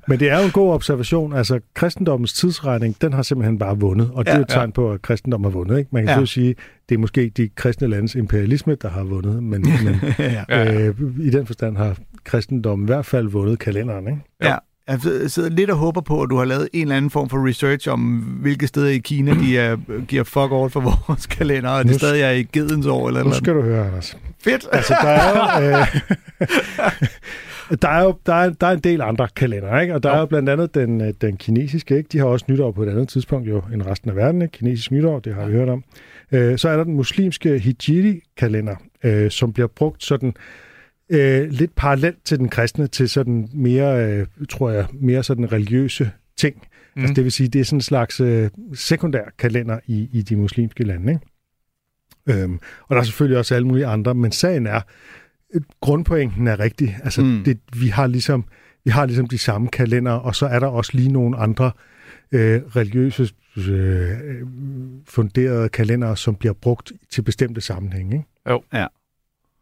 Men det er jo en god observation. Altså, kristendommens tidsregning, den har simpelthen bare vundet, og det Ja, er et tegn på, at kristendommen har vundet. Ikke? Man kan Ja. ja. sige, det er måske de kristne landes imperialisme, der har vundet, men, men ja. øh, i den forstand har kristendommen i hvert fald vundet kalenderen. Ikke? ja. Jeg sidder- lidt og håber på, at du har lavet en eller anden form for research om, hvilke steder i Kina, de er, giver fuck over for vores kalender, og det Nu- stadig er i gedens år eller Nu noget. skal du høre, Anders. Fedt! Altså, der er jo, øh, der er jo der er, der er en del andre kalendere, ikke? og der er jo blandt andet den, øh, den kinesiske, ikke? de har også nytår på et andet tidspunkt jo end resten af verden, ikke? kinesisk nytår, det har vi hørt om. Øh, så er der den muslimske hijri-kalender, øh, som bliver brugt sådan øh, lidt parallelt til den kristne, til sådan mere, øh, tror jeg, mere sådan religiøse ting. Mm. Altså, det vil sige, det er sådan en slags øh, sekundær kalender i, i de muslimske lande. Ikke? Øhm, og der er selvfølgelig også alle mulige andre, men sagen er, grundpointen er rigtig. Altså, mm. det, vi har ligesom vi har ligesom de samme kalender, og så er der også lige nogle andre øh, religiøse øh, funderede kalender, som bliver brugt til bestemte sammenhænge. Ikke? Jo. Ja.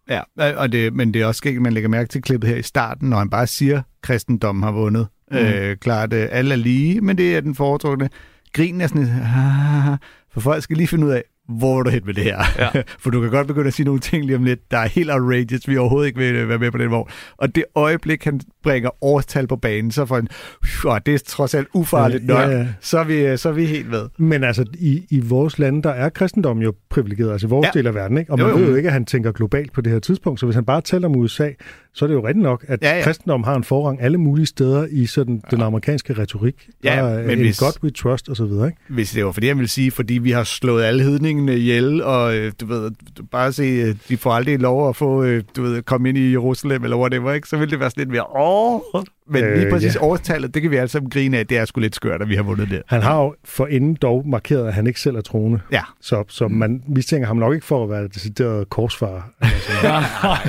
Ja, og det, men det er også skægt, man lægger mærke til klippet her i starten, når han bare siger, at kristendommen har vundet. Mm. Øh, klart, øh, alle er lige, men det er den foretrukne. Grinen er sådan lidt, "Ah", for folk skal lige finde ud af, hvor er du hen med det her? Ja. For du kan godt begynde at sige nogle ting lige om lidt, der er helt outrageous, vi overhovedet ikke vil øh, være med på den vogn. Og det øjeblik, han bringer årstal på banen, så får han, "Phew, det er trods alt ufarligt nok, ja. Så, er vi, så er vi helt med. Men altså, i, i vores lande, der er kristendommen jo privilegeret, altså i vores Ja. del af verden, ikke? Og Jo, man jo. ved jo ikke, at han tænker globalt på det her tidspunkt, så hvis han bare taler om USA, så er det jo rigtigt nok, at Ja, ja, kristendommen har en forrang alle mulige steder i sådan den amerikanske retorik. Ja, der er men hvis- God we trust og så videre, ikke? Hvis det var fordi, jeg vil sige, fordi vi har slået alle hedningene ihjel, og øh, du ved, du- bare se, øh, de får aldrig lov at få, øh, du ved, komme ind i Jerusalem, eller whatever, ikke? så ville det være sådan lidt mere, åh, men Øh, lige præcis ja. årstallet, det kan vi alle sammen grine af, det er sgu lidt skørt, at vi har vundet det. Han har jo forinden dog markeret, at han ikke selv er troende. Ja. Så, så man mistænker ham nok ikke for at være decideret korsfarer. sådan noget.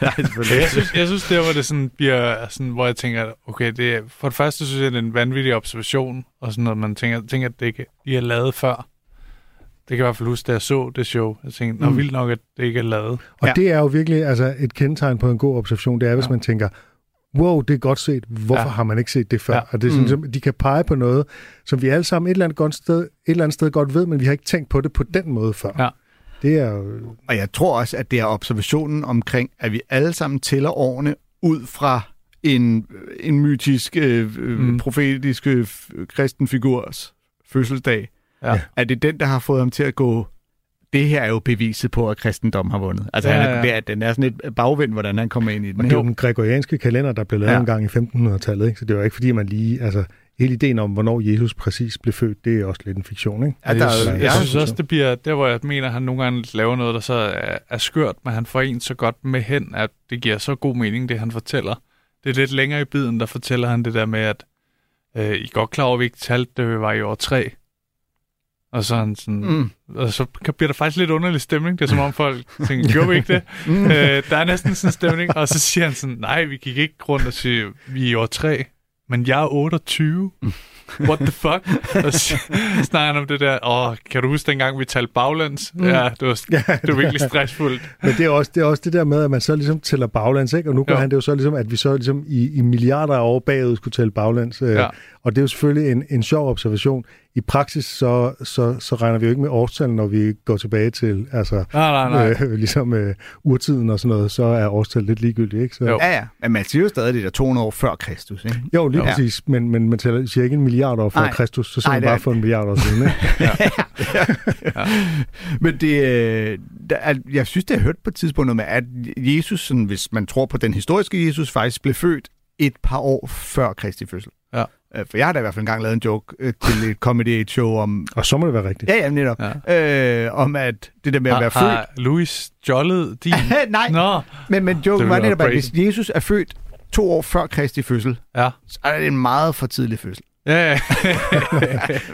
Nej, selvfølgelig. Jeg synes, jeg synes der, hvor det sådan bliver, sådan, hvor jeg tænker, okay, det er, for det første synes jeg, det er en vanvittig observation, og sådan noget, man tænker, tænker at det ikke de er lavet før. Det kan jeg i hvert fald huske, da jeg så det show. Jeg tænkte, nå, Mm. vildt nok, at det ikke er lavet. Og Ja. det er jo virkelig altså, et kendetegn på en god observation. Det er, hvis ja. man tænker, wow, det er godt set. Hvorfor Ja. har man ikke set det før? Ja. Og det er sådan, Mm. de kan pege på noget, som vi alle sammen et eller andet, godt sted, et eller andet sted godt ved, men vi har ikke tænkt på det på den måde før. Ja. Det er jo... Og jeg tror også, at det er observationen omkring, at vi alle sammen tæller årene ud fra en, en mytisk, øh, mm. Mm. profetisk øh, kristen figurs fødselsdag. Ja. At det er den, der har fået ham til at gå, det her er jo beviset på, at kristendom har vundet. Altså, Ja, ja, han er, det er, den er sådan et bagvendt, hvordan han kommer ind i den. Men det er jo den gregorianske kalender, der blev lavet Ja. ja. en gang i 1500-tallet. Ikke? Så det var ikke, fordi man lige... Altså, hele ideen om, hvornår Jesus præcis blev født, det er også lidt en fiktion, ikke? Ja, der er- jeg, jeg synes også, det bliver der, hvor jeg mener, at han nogle gange laver noget, der så er, er skørt, men han får en så godt med hen, at det giver så god mening, det han fortæller. Det er lidt længere i biden, der fortæller han det der med, at øh, I godt klar over, at vi ikke talte, det var i år 3. Og så, han sådan, mm. Og så bliver der faktisk lidt underlig stemning. Det er som om folk tænker, gjorde vi ikke det? Mm. øh, der er næsten sådan en stemning. Og så siger han sådan, nej, vi gik ikke rundt og sige, vi er i år 3, men jeg er 28. What the fuck? Og så snakker han om det der, åh, kan du huske dengang, vi talte baglæns? Mm. Ja, det var, Ja, det var virkelig stressfuldt. Men det er, også, det er også det der med, at man så ligesom tæller baglands, ikke? Og nu gør Jo. han det jo så ligesom, at vi så ligesom i, i milliarder af år bagud skulle tælle baglands. Øh, Ja. Og det er jo selvfølgelig en, en sjov observation. I praksis, så, så, så regner vi jo ikke med årstal, når vi går tilbage til altså, Nej, nej, nej. øh, ligesom øh, urtiden og sådan noget, så er årstal lidt ligegyldigt, ikke? Så, Jo. Ja, ja. Men man siger jo stadig, det er 200 år før Kristus, ikke? Jo, lige Ja. ja. præcis, men, men man tæller, siger ikke en milliard år før Nej. Kristus, så siger Nej, man det er- bare for en milliard år siden, ikke? Men det, øh, der, er- jeg synes, det har hørt på et tidspunkt noget med, at Jesus, sådan, hvis man tror på den historiske Jesus, faktisk blev født et par år før Kristi fødsel. Øh, For jeg har da i hvert fald engang lavet en joke øh, til et comedy show om... Og så må det være rigtigt. Ja, ja, netop. Ja. Øh, om at det der med at være Har, født... har Louis stjålet din? Nej, Nå, men, men Det joken ville var netop, at hvis Jesus er født to år før Kristi fødsel, ja. så er det en meget for tidlig fødsel. Ja, ja.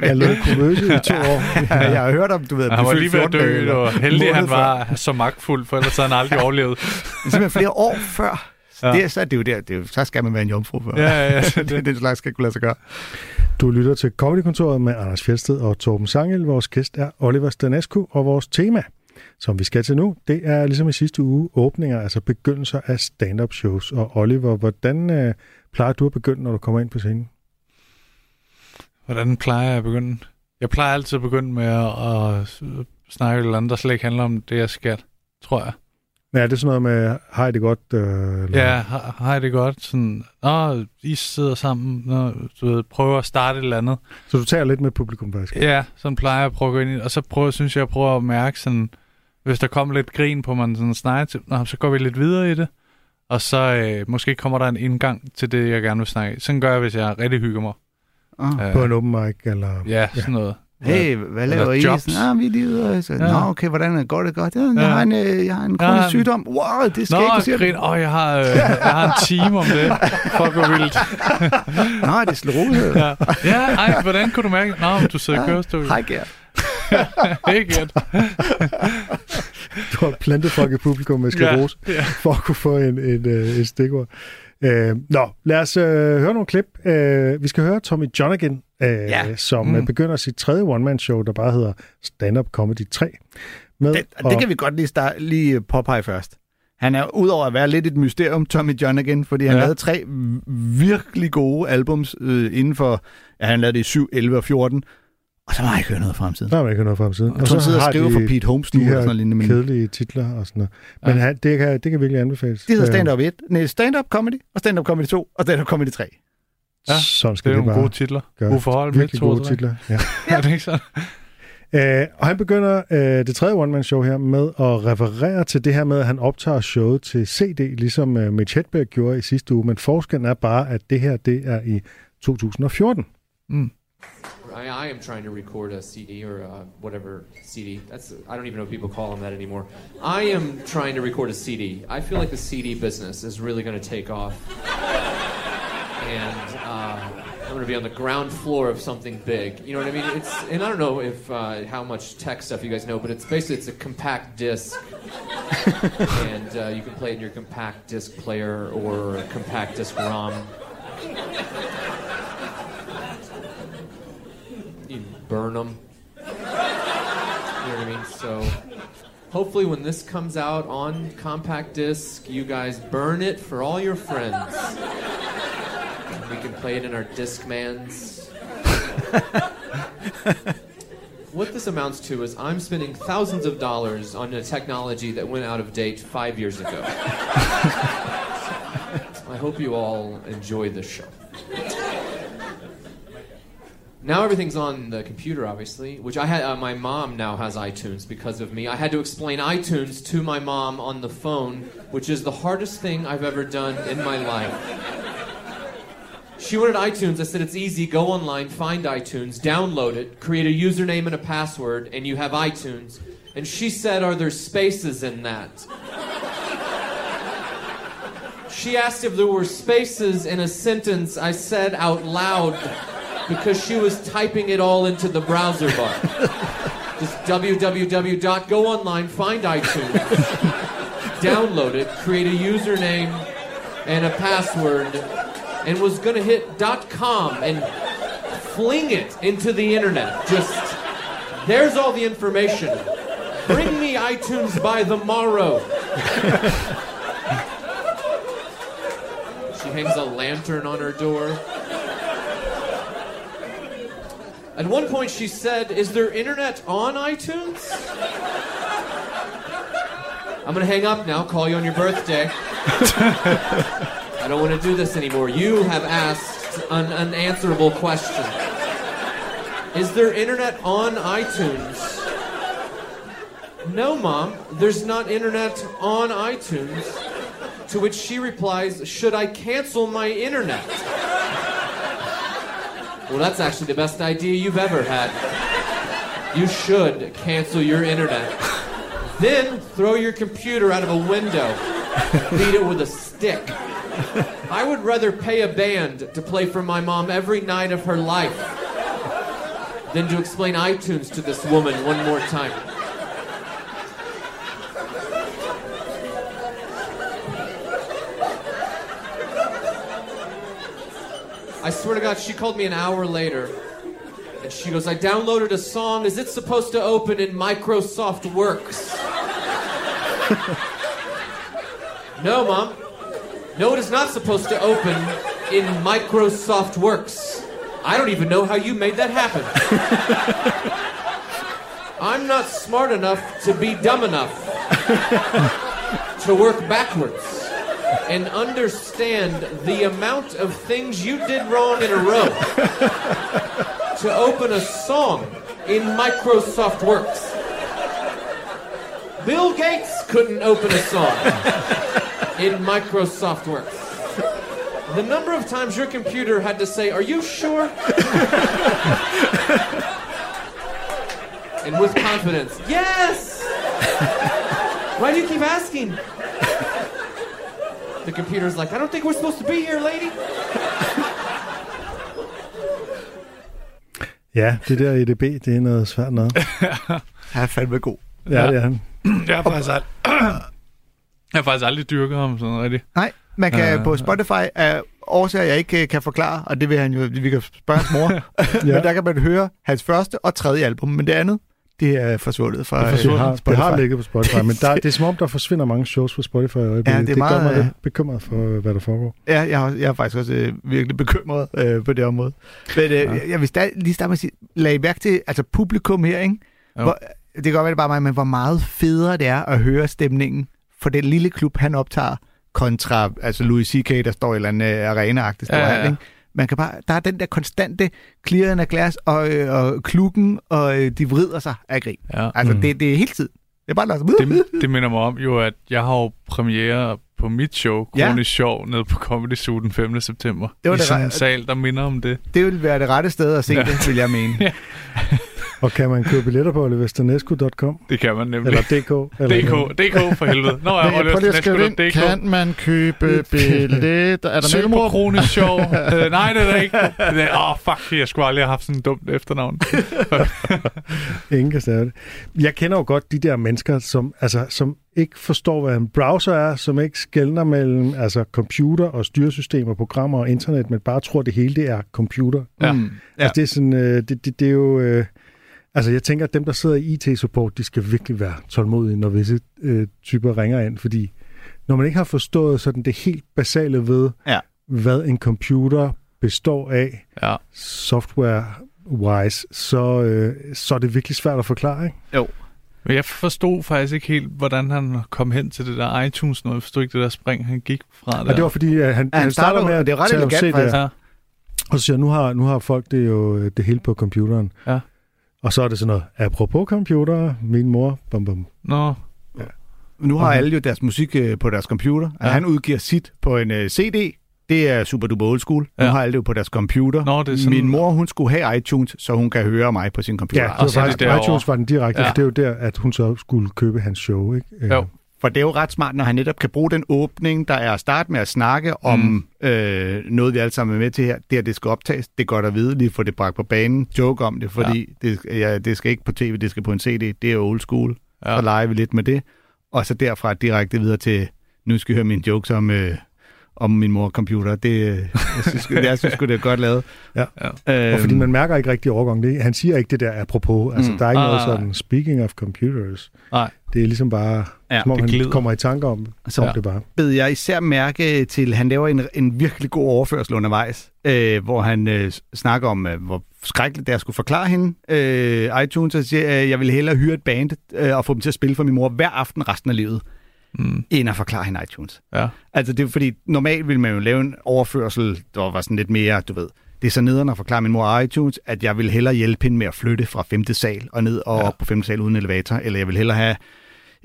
Jeg lavede komøse i to år. Ja. Jeg har hørt om, du ved, at Han var lige ved at 14 dage dø, og heldig, han måned før. var så magtfuld, for ellers havde han aldrig overlevet. Simpelthen flere år før. Så, Ja. det, er, så er det jo der, det er, jo- så skal man være en jomfru før. Ja, ja, ja. det, det slags skal ikke kunne lade sig gøre. Du lytter til Comedykontoret med Anders Fjeldsted og Torben Sangel. Vores gæst er Oliver Stanescu, og vores tema, som vi skal til nu, det er ligesom i sidste uge åbninger, altså begyndelser af stand-up shows. Og Oliver, hvordan øh, plejer du at begynde, når du kommer ind på scenen? Hvordan plejer jeg at begynde? Jeg plejer altid at begynde med at, at snakke eller andet, der slet ikke handler om det, jeg skal, tror jeg. Ja, det er sådan noget med, har I det godt? Øh, eller? Ja, jeg det godt? Sådan, Nå, I sidder sammen, Nå, du ved, prøver at starte et eller andet. Så du tager lidt med publikum, faktisk? Ja, sådan plejer jeg at prøve at gå ind i Og så prøver, synes jeg, at prøve at mærke sådan, hvis der kommer lidt grin på, man sådan snakker til, Nå, så går vi lidt videre i det. Og så øh, måske kommer der en indgang til det, jeg gerne vil snakke. Sådan gør jeg, hvis jeg rigtig hygger mig. Ah. Øh, På en open mic, eller... Ja, sådan noget. Hey, hvad laver I? jobs. Sådan, ah, vi er lige ude. Så, Ja. Nå, okay, hvordan går det godt? Ja, jeg, Ja. har en, øh, jeg har en kronisk Ja. sygdom. Wow, det skægt, Nå, du siger det. grin. Åh, jeg har, øh, jeg har en time om det. Fuck, hvor vildt. Nå, det er sklerose. Ja, ja ej, hvordan kunne du mærke det? Nå, du sidder i kørestol. Hej, Gert. Hey, Gert. Du har plantet folk i publikum med sklerose, Ja, ja. for at kunne få en, en, øh, et stikord. Øh, nå, lad os øh, høre nogle klip. Øh, vi skal høre Tommy Johnigan, øh, Ja. som Mm. mm. begynder sit tredje one-man-show, der bare hedder Stand Up Comedy 3. Med Det, det kan vi godt lige, start, lige påpege først. Han er udover at være lidt et mysterium, Tommy Johnigan, fordi han Ja. lavede tre virkelig gode albums øh, inden for, ja, han lavede det i 7, 11 og 14, og så har jeg ikke hørt noget fra ham siden. Der har man ikke hørt noget fra ham siden. Og så sidder og skriver for Pete Holmes nu, de her sådan noget. Men kedelige titler og sådan noget. Men Ja. han, det, kan, det kan virkelig anbefales. det hedder Øh, Stand-Up 1, nej, Stand-Up Comedy, og Stand-Up Comedy 2, og Stand-up Comedy 3. Ja, Sådan skal Det er det, nogle bare gode titler. Holm, Virkelig to og gode titler. Ja. Er det ikke sådan? Øh, og han begynder øh, det tredje one-man-show her med at referere til det her med, at han optager showet til CD, ligesom øh, Mitch Hedberg gjorde i sidste uge. Men forskellen er bare, at det her det er i 2014. I, I am trying to record a CD or uh, whatever CD. That's I don't even know if people call them that anymore. I am trying to record a CD. I feel like the CD business is really going to take off, and uh, I'm going to be on the ground floor of something big. You know what I mean? It's and I don't know if uh, how much tech stuff you guys know, but it's basically it's a compact disc, and uh, you can play it in your compact disc player or a compact disc ROM. You burn them. You know what I mean? So hopefully when this comes out on compact disc, you guys burn it for all your friends. And we can play it in our Discmans. what this amounts to is I'm spending thousands of dollars on a technology that went out of date five years ago. I hope you all enjoy this show. Now everything's on the computer, obviously, which I had. Uh, my mom now has iTunes because of me. I had to explain iTunes to my mom on the phone, which is the hardest thing I've ever done in my life. She wanted iTunes. I said it's easy. Go online, find iTunes, download it, create a username and a password, and you have iTunes. And she said, "Are there spaces in that?" She asked if there were spaces in a sentence I said out loud because she was typing it all into the browser bar. Just www. Go online, find iTunes, download it, create a username and a password, and was gonna hit .com and fling it into the internet. Just there's all the information. Bring me iTunes by the morrow. She hangs a lantern on her door. At one point, she said, Is there internet on iTunes? I'm gonna hang up now, call you on your birthday. I don't wanna do this anymore. You have asked an unanswerable question. Is there internet on iTunes? No, Mom, there's not internet on iTunes. To which she replies, Should I cancel my internet? Well, that's actually the best idea you've ever had. You should cancel your internet. Then throw your computer out of a window. Beat it with a stick. I would rather pay a band to play for my mom every night of her life than to explain iTunes to this woman one more time. I swear to God, she called me an hour later. And she goes, I downloaded a song. Is it supposed to open in Microsoft Works? no, Mom. No, it is not supposed to open in Microsoft Works. I don't even know how you made that happen. I'm not smart enough to be dumb enough to work backwards and understand the amount of things you did wrong in a row to open a song in Microsoft Works. Bill Gates couldn't open a song in Microsoft Works. The number of times your computer had to say, Are you sure? and with confidence. Yes! Why do you keep asking? The computer's like, I don't think we're supposed to be here, lady. Ja, det der EDB, det er noget svært noget. Han er fandme god. Ja, det er han. Jeg har faktisk aldrig, jeg har faktisk aldrig dyrket ham sådan rigtigt. Nej, man kan Øh. på Spotify af årsager, jeg ikke øh, kan forklare, og det vil han jo, vi kan spørge hans mor, ja. men der kan man høre hans første og tredje album, men det andet, det er forsvundet fra Det, øh, har, det Spotify. har ligget på Spotify, men der, det er som om, der forsvinder mange shows på Spotify i øjeblikket. Ja, det er det gør meget, mig øh, lidt bekymret for, hvad der foregår. Ja, jeg, jeg er faktisk også øh, virkelig bekymret øh, på det område. Men øh, ja. jeg, jeg vil stadig, lige starte med at sige, lag mærke til, altså publikum her, ikke? Jo. Hvor, det kan godt være, det bare mig, men hvor meget federe det er at høre stemningen for den lille klub, han optager, kontra altså Louis C.K., der står i en eller anden øh, arena-agtig Ja, ja, ja. ikke? Man kan bare, der er den der konstante clearing af glas og, øh, og klukken, og øh, de vrider sig af grin. Ja. Altså, Mm. det, det er hele tiden. Det er bare der, Det, det minder mig om jo, at jeg har jo premiere på mit show, Ja. Kronisk Sjov, nede på Comedy Zoo den 5. september. Det var I det sådan en sal, der minder om det. det vil være det rette sted at se Ja. det, vil jeg mene. Og kan man købe billetter på oliverstanesco.com? Det kan man nemlig. Eller DK? Eller DK, DK for helvede. Nå, jeg prøv lige at skrive ind. Kan man købe billetter? Er der Søg på? Kronisk Sjov. uh, nej, det er der ikke. Det er, oh, fuck, jeg skulle aldrig have haft sådan et dumt efternavn. Ingen kan stave det. Jeg kender jo godt de der mennesker, som, altså, som ikke forstår, hvad en browser er, som ikke skældner mellem altså, computer og styresystemer, programmer og internet, men bare tror, det hele det er computer. Ja. Mm. Ja. Altså, det er sådan, øh, det, det, det er jo... Øh, altså, jeg tænker, at dem, der sidder i IT-support, de skal virkelig være tålmodige, når visse øh, typer ringer ind, fordi når man ikke har forstået sådan det helt basale ved, Ja. hvad en computer består af, Ja. software-wise, så, øh, så er det virkelig svært at forklare, ikke? Men jeg forstod faktisk ikke helt, hvordan han kom hen til det der iTunes noget. Jeg forstod ikke det der spring, han gik fra der. Og det var fordi, at han, Ja, han starter med, og det er ret elegant, CD'er, faktisk. Ja. Og så siger nu har, nu har folk det jo øh, det hele på computeren. Ja. Og så er det sådan noget, apropos computer, min mor, bum bum. Nå, Nu har Okay. alle jo deres musik øh, på deres computer. Ja. Ja. Han udgiver sit på en øh, CD. Det er super duper old school. Nu Ja. har alle det jo på deres computer. Nå, det er sådan- Min mor, hun skulle have iTunes, så hun kan høre mig på sin computer. Ja, det var Og så det faktisk, derovre. iTunes var den direkte, Ja. ja. for det er jo der, at hun så skulle købe hans show, ikke? Øh, Jo. For det er jo ret smart, når han netop kan bruge den åbning, der er at starte med at snakke om Mm. øh, noget, vi alle sammen er med til her. Det, at det skal optages, det er godt at vide, lige få det bragt på banen. Joke om det, fordi ja. det, ja, det skal ikke på tv, det skal på en CD. Det er old school. Ja. Ja. Så leger vi lidt med det. Og så derfra direkte videre til, nu skal I høre mine jokes om, øh, om min mor computer. Det, øh, jeg synes, jeg synes det er godt lavet. Ja. Øhm, Og fordi man mærker ikke rigtig overgang. Det, han siger ikke det der apropos. Altså, Mm. der er ikke Nej, noget sådan, speaking of computers. nej. Det er ligesom bare, Ja, ja, som om han glider. kommer i tanker om, Så- om det bare. bed jeg især mærke til, at han laver en, en virkelig god overførsel undervejs, øh, hvor han øh, snakker om, øh, hvor skrækkeligt det er at skulle forklare hende øh, iTunes, og siger, at jeg vil hellere hyre et band øh, og få dem til at spille for min mor hver aften resten af livet, Mm. end at forklare hende iTunes. Ja. Altså det er fordi, normalt ville man jo lave en overførsel, der var sådan lidt mere, du ved, det er så nederen at forklare min mor iTunes, at jeg vil hellere hjælpe hende med at flytte fra femte sal og ned og Ja. op på femte sal uden elevator, eller jeg vil hellere have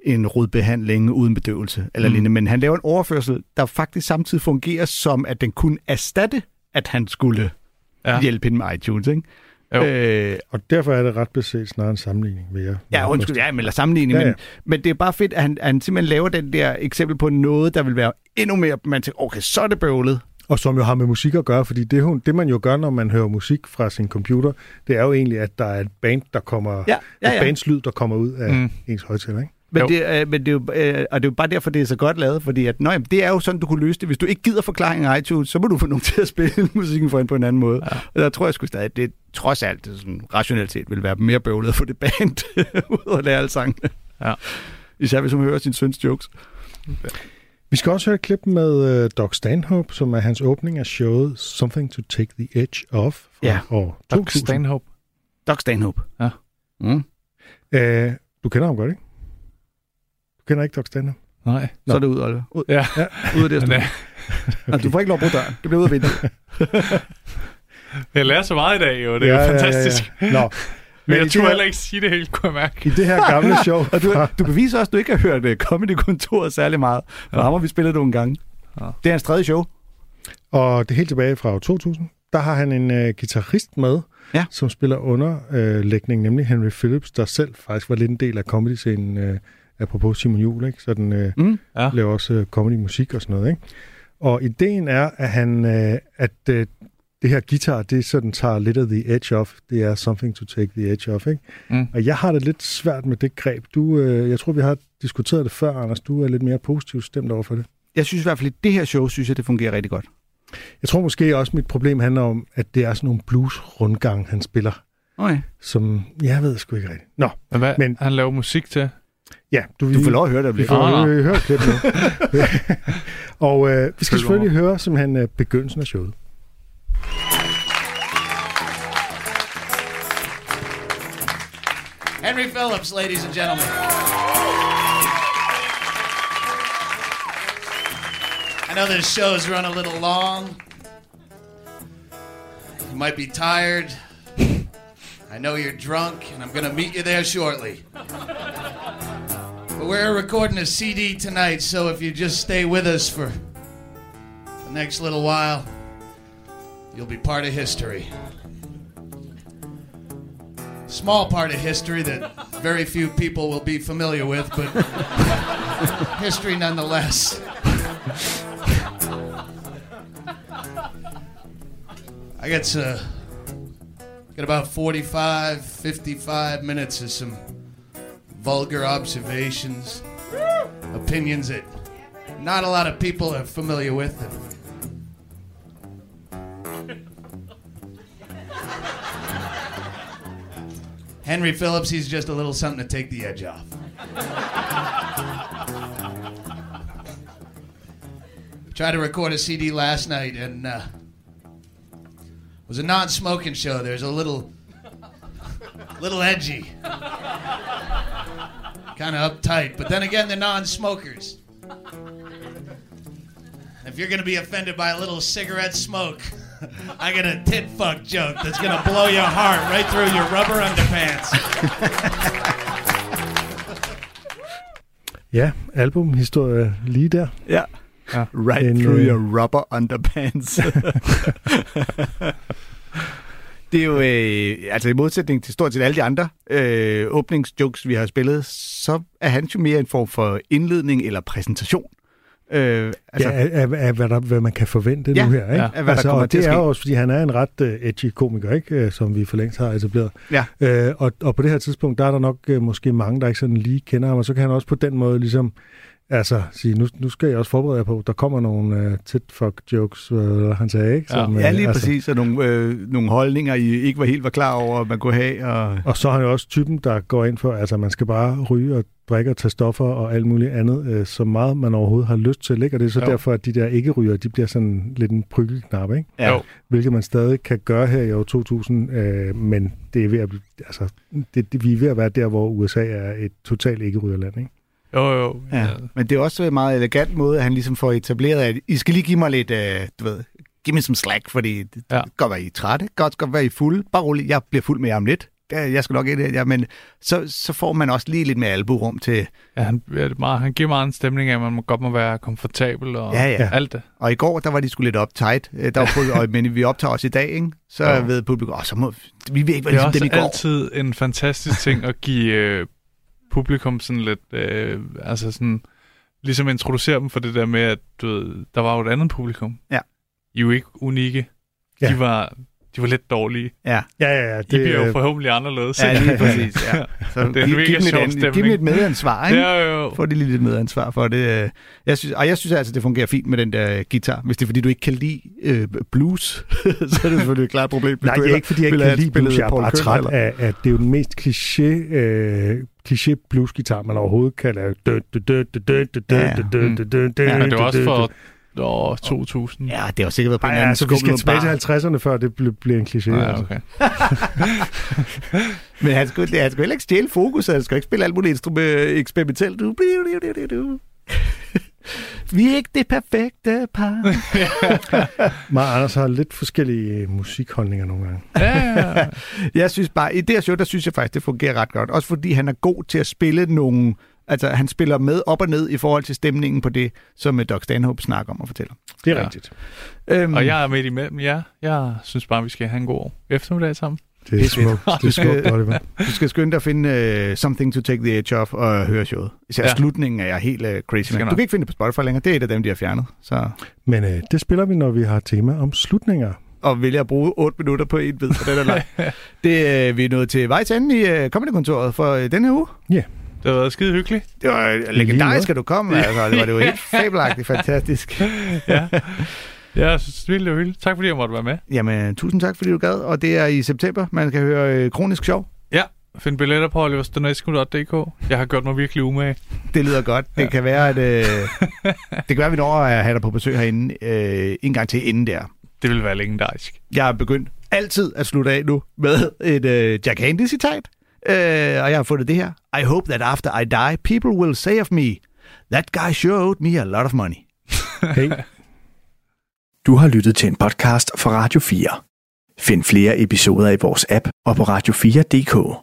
en rodbehandling uden bedøvelse, eller Mm. lignende. Men han laver en overførsel, der faktisk samtidig fungerer som, at den kunne erstatte, at han skulle ja. hjælpe hende med iTunes, ikke? Jo. Øh, Og derfor er det ret beset snarere en sammenligning, vil jeg. Ja, undskyld, ja, men eller sammenligning, Ja, ja. Men, men det er bare fedt, at han, at han simpelthen laver den der eksempel på noget, der vil være endnu mere, man tænker, okay, så er det bøvlet. Og som jo har med musik at gøre, fordi det, det man jo gør, når man hører musik fra sin computer, det er jo egentlig, at der er et band, der kommer, Ja, ja, et ja. bands lyd, der kommer ud af mm. ens højtaler, ikke? Men Jo. det, øh, men det er jo, øh, og det er jo bare derfor, det er så godt lavet, fordi at, nøj, det er jo sådan, du kunne løse det. Hvis du ikke gider forklaringen af iTunes, så må du få nogen til at spille musikken for hende på en anden måde. Ja. Og der tror jeg sgu stadig, at det trods alt det er sådan, rationelt set vil være mere bøvlet at få det band ud og lære alle sangene. Ja. Især hvis hun hører sin søns jokes. Vi skal også høre et klip med uh, Doc Stanhope, som er hans åbning af showet Something to Take the Edge Off fra Ja. år Doc 2000. Stanhope. Doc Stanhope. Ja. Mm. Uh, du kender ham godt, ikke? Kender ikke Doc Stanhope? Nej. Så er det ud, Oliver. Ud, Ja. ud af det. Øh, Altså, du får ikke lov at bruge døren. Det bliver ud af vinduet. jeg lærer så meget i dag, jo. Det er jo fantastisk. Ja, ja. Nå, Men Men jeg tror her- heller ikke sige det helt, kunne jeg mærke. i det her gamle show Og du, du beviser også, at du ikke har hørt uh, Comedy-kontoret særlig meget. For Ja. ham har vi spillet nogle gange. Ja. Det er hans tredje show. og det er helt tilbage fra år 2000, der har han en uh, guitarist med, Ja. som spiller underlægning, nemlig Henry Phillips, der selv faktisk var lidt en del af comedy-scenen, øh, apropos Simon Juhl, ikke? Så den øh, Mm. Ja. laver også øh, comedy-musik og sådan noget, ikke? Og ideen er, at han, øh, at øh, det her guitar, det sådan tager lidt af the edge off. Det er something to take the edge off, ikke? Mm. Og jeg har det lidt svært med det greb. Du, øh, jeg tror, vi har diskuteret det før, Anders. Du er lidt mere positivt stemt over for det. Jeg synes i hvert fald, at det her show, synes jeg, det fungerer rigtig godt. Jeg tror måske også, mit problem handler om, at det er sådan nogle blues-rundgang, han spiller, Okay. som jeg ved sgu ikke rigtigt. Nå, Men hvad, Men... han laver musik til? Ja. Du, Du får lov at høre det. Vi Blive. får Ah, høre et klip nu. og øh, vi skal Følg selvfølgelig høre simpelthen øh, begyndelsen af showet. Henry Phillips, ladies and gentlemen. I know this show's run a little long. You might be tired. I know you're drunk, and I'm going to meet you there shortly. We're recording a CD tonight, so if you just stay with us for the next little while, you'll be part of history. Small part of history that very few people will be familiar with, but history nonetheless. I got uh, got about 45, 55 minutes of some vulgar observations, opinions that not a lot of people are familiar with. Henry Phillips, he's just a little something to take the edge off. Tried to record a CD last night and uh, was a non-smoking show. There's a little, little edgy, kind of uptight. But then again, they're non-smokers. If you're gonna be offended by a little cigarette smoke, I got a tit fuck joke that's gonna blow your heart right through your rubber underpants. Ja, albumhistorie lige der. Ja. Ja. Right En, through øh, your rubber underpants. det er jo, øh, altså i modsætning til stort set alle de andre øh, åbningsjokes, vi har spillet, så er han jo mere en form for indledning eller præsentation. Øh, Altså, ja, af, af, af hvad, der, hvad man kan forvente Ja, nu her. Ikke? ja, af hvad altså, og det er også, fordi han er en ret uh, edgy komiker, ikke? Uh, som vi for længst har etableret. Ja. Uh, og, og på det her tidspunkt, der er der nok uh, måske mange, der ikke sådan lige kender ham, og så kan han også på den måde ligesom altså sige, nu, nu skal jeg også forberede jer på, der kommer nogle uh, tit fuck jokes, uh, han sagde, ikke? Ja. øh, ja, lige altså, præcis. Og nogle, øh, nogle holdninger, I ikke var helt var klar over, at man kunne have. Og... Og så er han jo også typen, der går ind for, altså man skal bare ryge og drikke og tage stoffer og alt muligt andet, øh, så meget man overhovedet har lyst til. Ikke? Og det er så Jo. derfor, at de der ikke-ryger, de bliver sådan lidt en prykkelknap, ikke? Jo. Hvilket man stadig kan gøre her i år 2000, øh, men det er ved at, altså, det, det, vi er ved at være der, hvor USA er et totalt ikke-rygerland, ikke? Jo, jo. Ja. Men det er også en meget elegant måde, at han ligesom får etableret, at I skal lige give mig lidt, øh, du ved, give me some slack, fordi det Ja. ja. kan godt være, I er trætte, godt godt være, I er fulde. Bare rolig, jeg bliver fuld med jer om lidt. Ja, Jeg skal nok ind, ja, men så, så får man også lige lidt mere alburum til, Ja, han, ja, meget, han giver meget en stemning af, at man må godt må være komfortabel og Ja, ja. alt det. og i går, der var de sgu lidt uptight, Øh, der var, på- og, men vi optager også i dag, ikke? så ja. ved publikum, så må, vi vil ikke være Det er ligesom dem i går. altid en fantastisk ting at give øh, publikum sådan lidt, øh, altså sådan, ligesom introducere dem for det der med, at du ved, der var jo et andet publikum. Ja. I er jo ikke unikke. Ja. De var, de var lidt dårlige. Ja, Ja, ja, ja. Det, I bliver øh, jo forhåbentlig anderledes. ja lige præcis. Ja. Så Det er en giv, mega giv, dem et sjov stemning. giv dem et medansvar, ikke? Ja, jo, jo. får de lige lidt medansvar for det. øh. Jeg synes, og jeg synes altså, det fungerer fint med den der guitar. Hvis det er, fordi du ikke kan lide øh, blues, så er det selvfølgelig et klart problem. Nej, det er ikke, fordi jeg ikke kan lide blues. Jeg er bare træt af, at det er jo den mest kliché, øh, kliché bluesgitar, man overhovedet kan lave. Ja. det var også for år 2000. Ja, det har jo sikkert været på en Ej, anden altså, vi skal tilbage bar. til 50'erne, før det blev, blev en kliché. Ja, altså. okay. Men han skulle, han skulle heller ikke stjæle fokus, han skal ikke spille alt muligt instrument, eksperimentelt. Du, du, du, du, du. Vi er ikke det perfekte par. Mig og Anders har lidt forskellige øh, musikholdninger nogle gange. Ja, ja, ja. Jeg synes bare, i det her show, der synes jeg faktisk, det fungerer ret godt. Også fordi han er god til at spille nogle... Altså, han spiller med op og ned i forhold til stemningen på det, som øh, Doc Stanhope snakker om og fortæller. Det er Ja. rigtigt. Øhm, Og jeg er midt imellem, ja. Jeg synes bare, vi skal have en god eftermiddag sammen. Det er smukt. Det er smukt, Oliver. Du skal skynde dig at finde uh, Something to Take the Edge Off og høre showet. Især ja. Ja. slutningen er jeg helt uh, crazy nok. Du kan ikke finde det på Spotify længere. Det er et af dem, de har fjernet. Så. Men øh, det spiller vi, når vi har tema om slutninger. Og vælger at bruge 8 minutter på en bid, og den er lang. det, uh, vi er nået til vejs ende i uh, Comedy-kontoret for uh, denne her uge. Det har været skide hyggeligt. Det var legendarisk, at du kom. Altså, det var det var helt fabelagtigt fantastisk. Ja. Jeg synes, det var hyggeligt. Tak fordi jeg måtte være med. Jamen, tusind tak, fordi du gad. Og det er i september, man kan høre øh, Kronisk Sjov. Find billetter på oliverstonescu.dk. Jeg har gjort mig virkelig umage. Det lyder godt. Det Ja. kan være, at øh, det kan være, at vi når at have dig på besøg herinde øh, en gang til inden der. Det vil være legendarisk. Jeg har begyndt altid at slutte af nu med et øh, Jack Handy-citat. Øh, og jeg har fundet det her. I hope that after I die, people will say of me, that guy sure owed me a lot of money. Hey, Du har lyttet til en podcast fra Radio 4. Find flere episoder i vores app og på radio4.dk.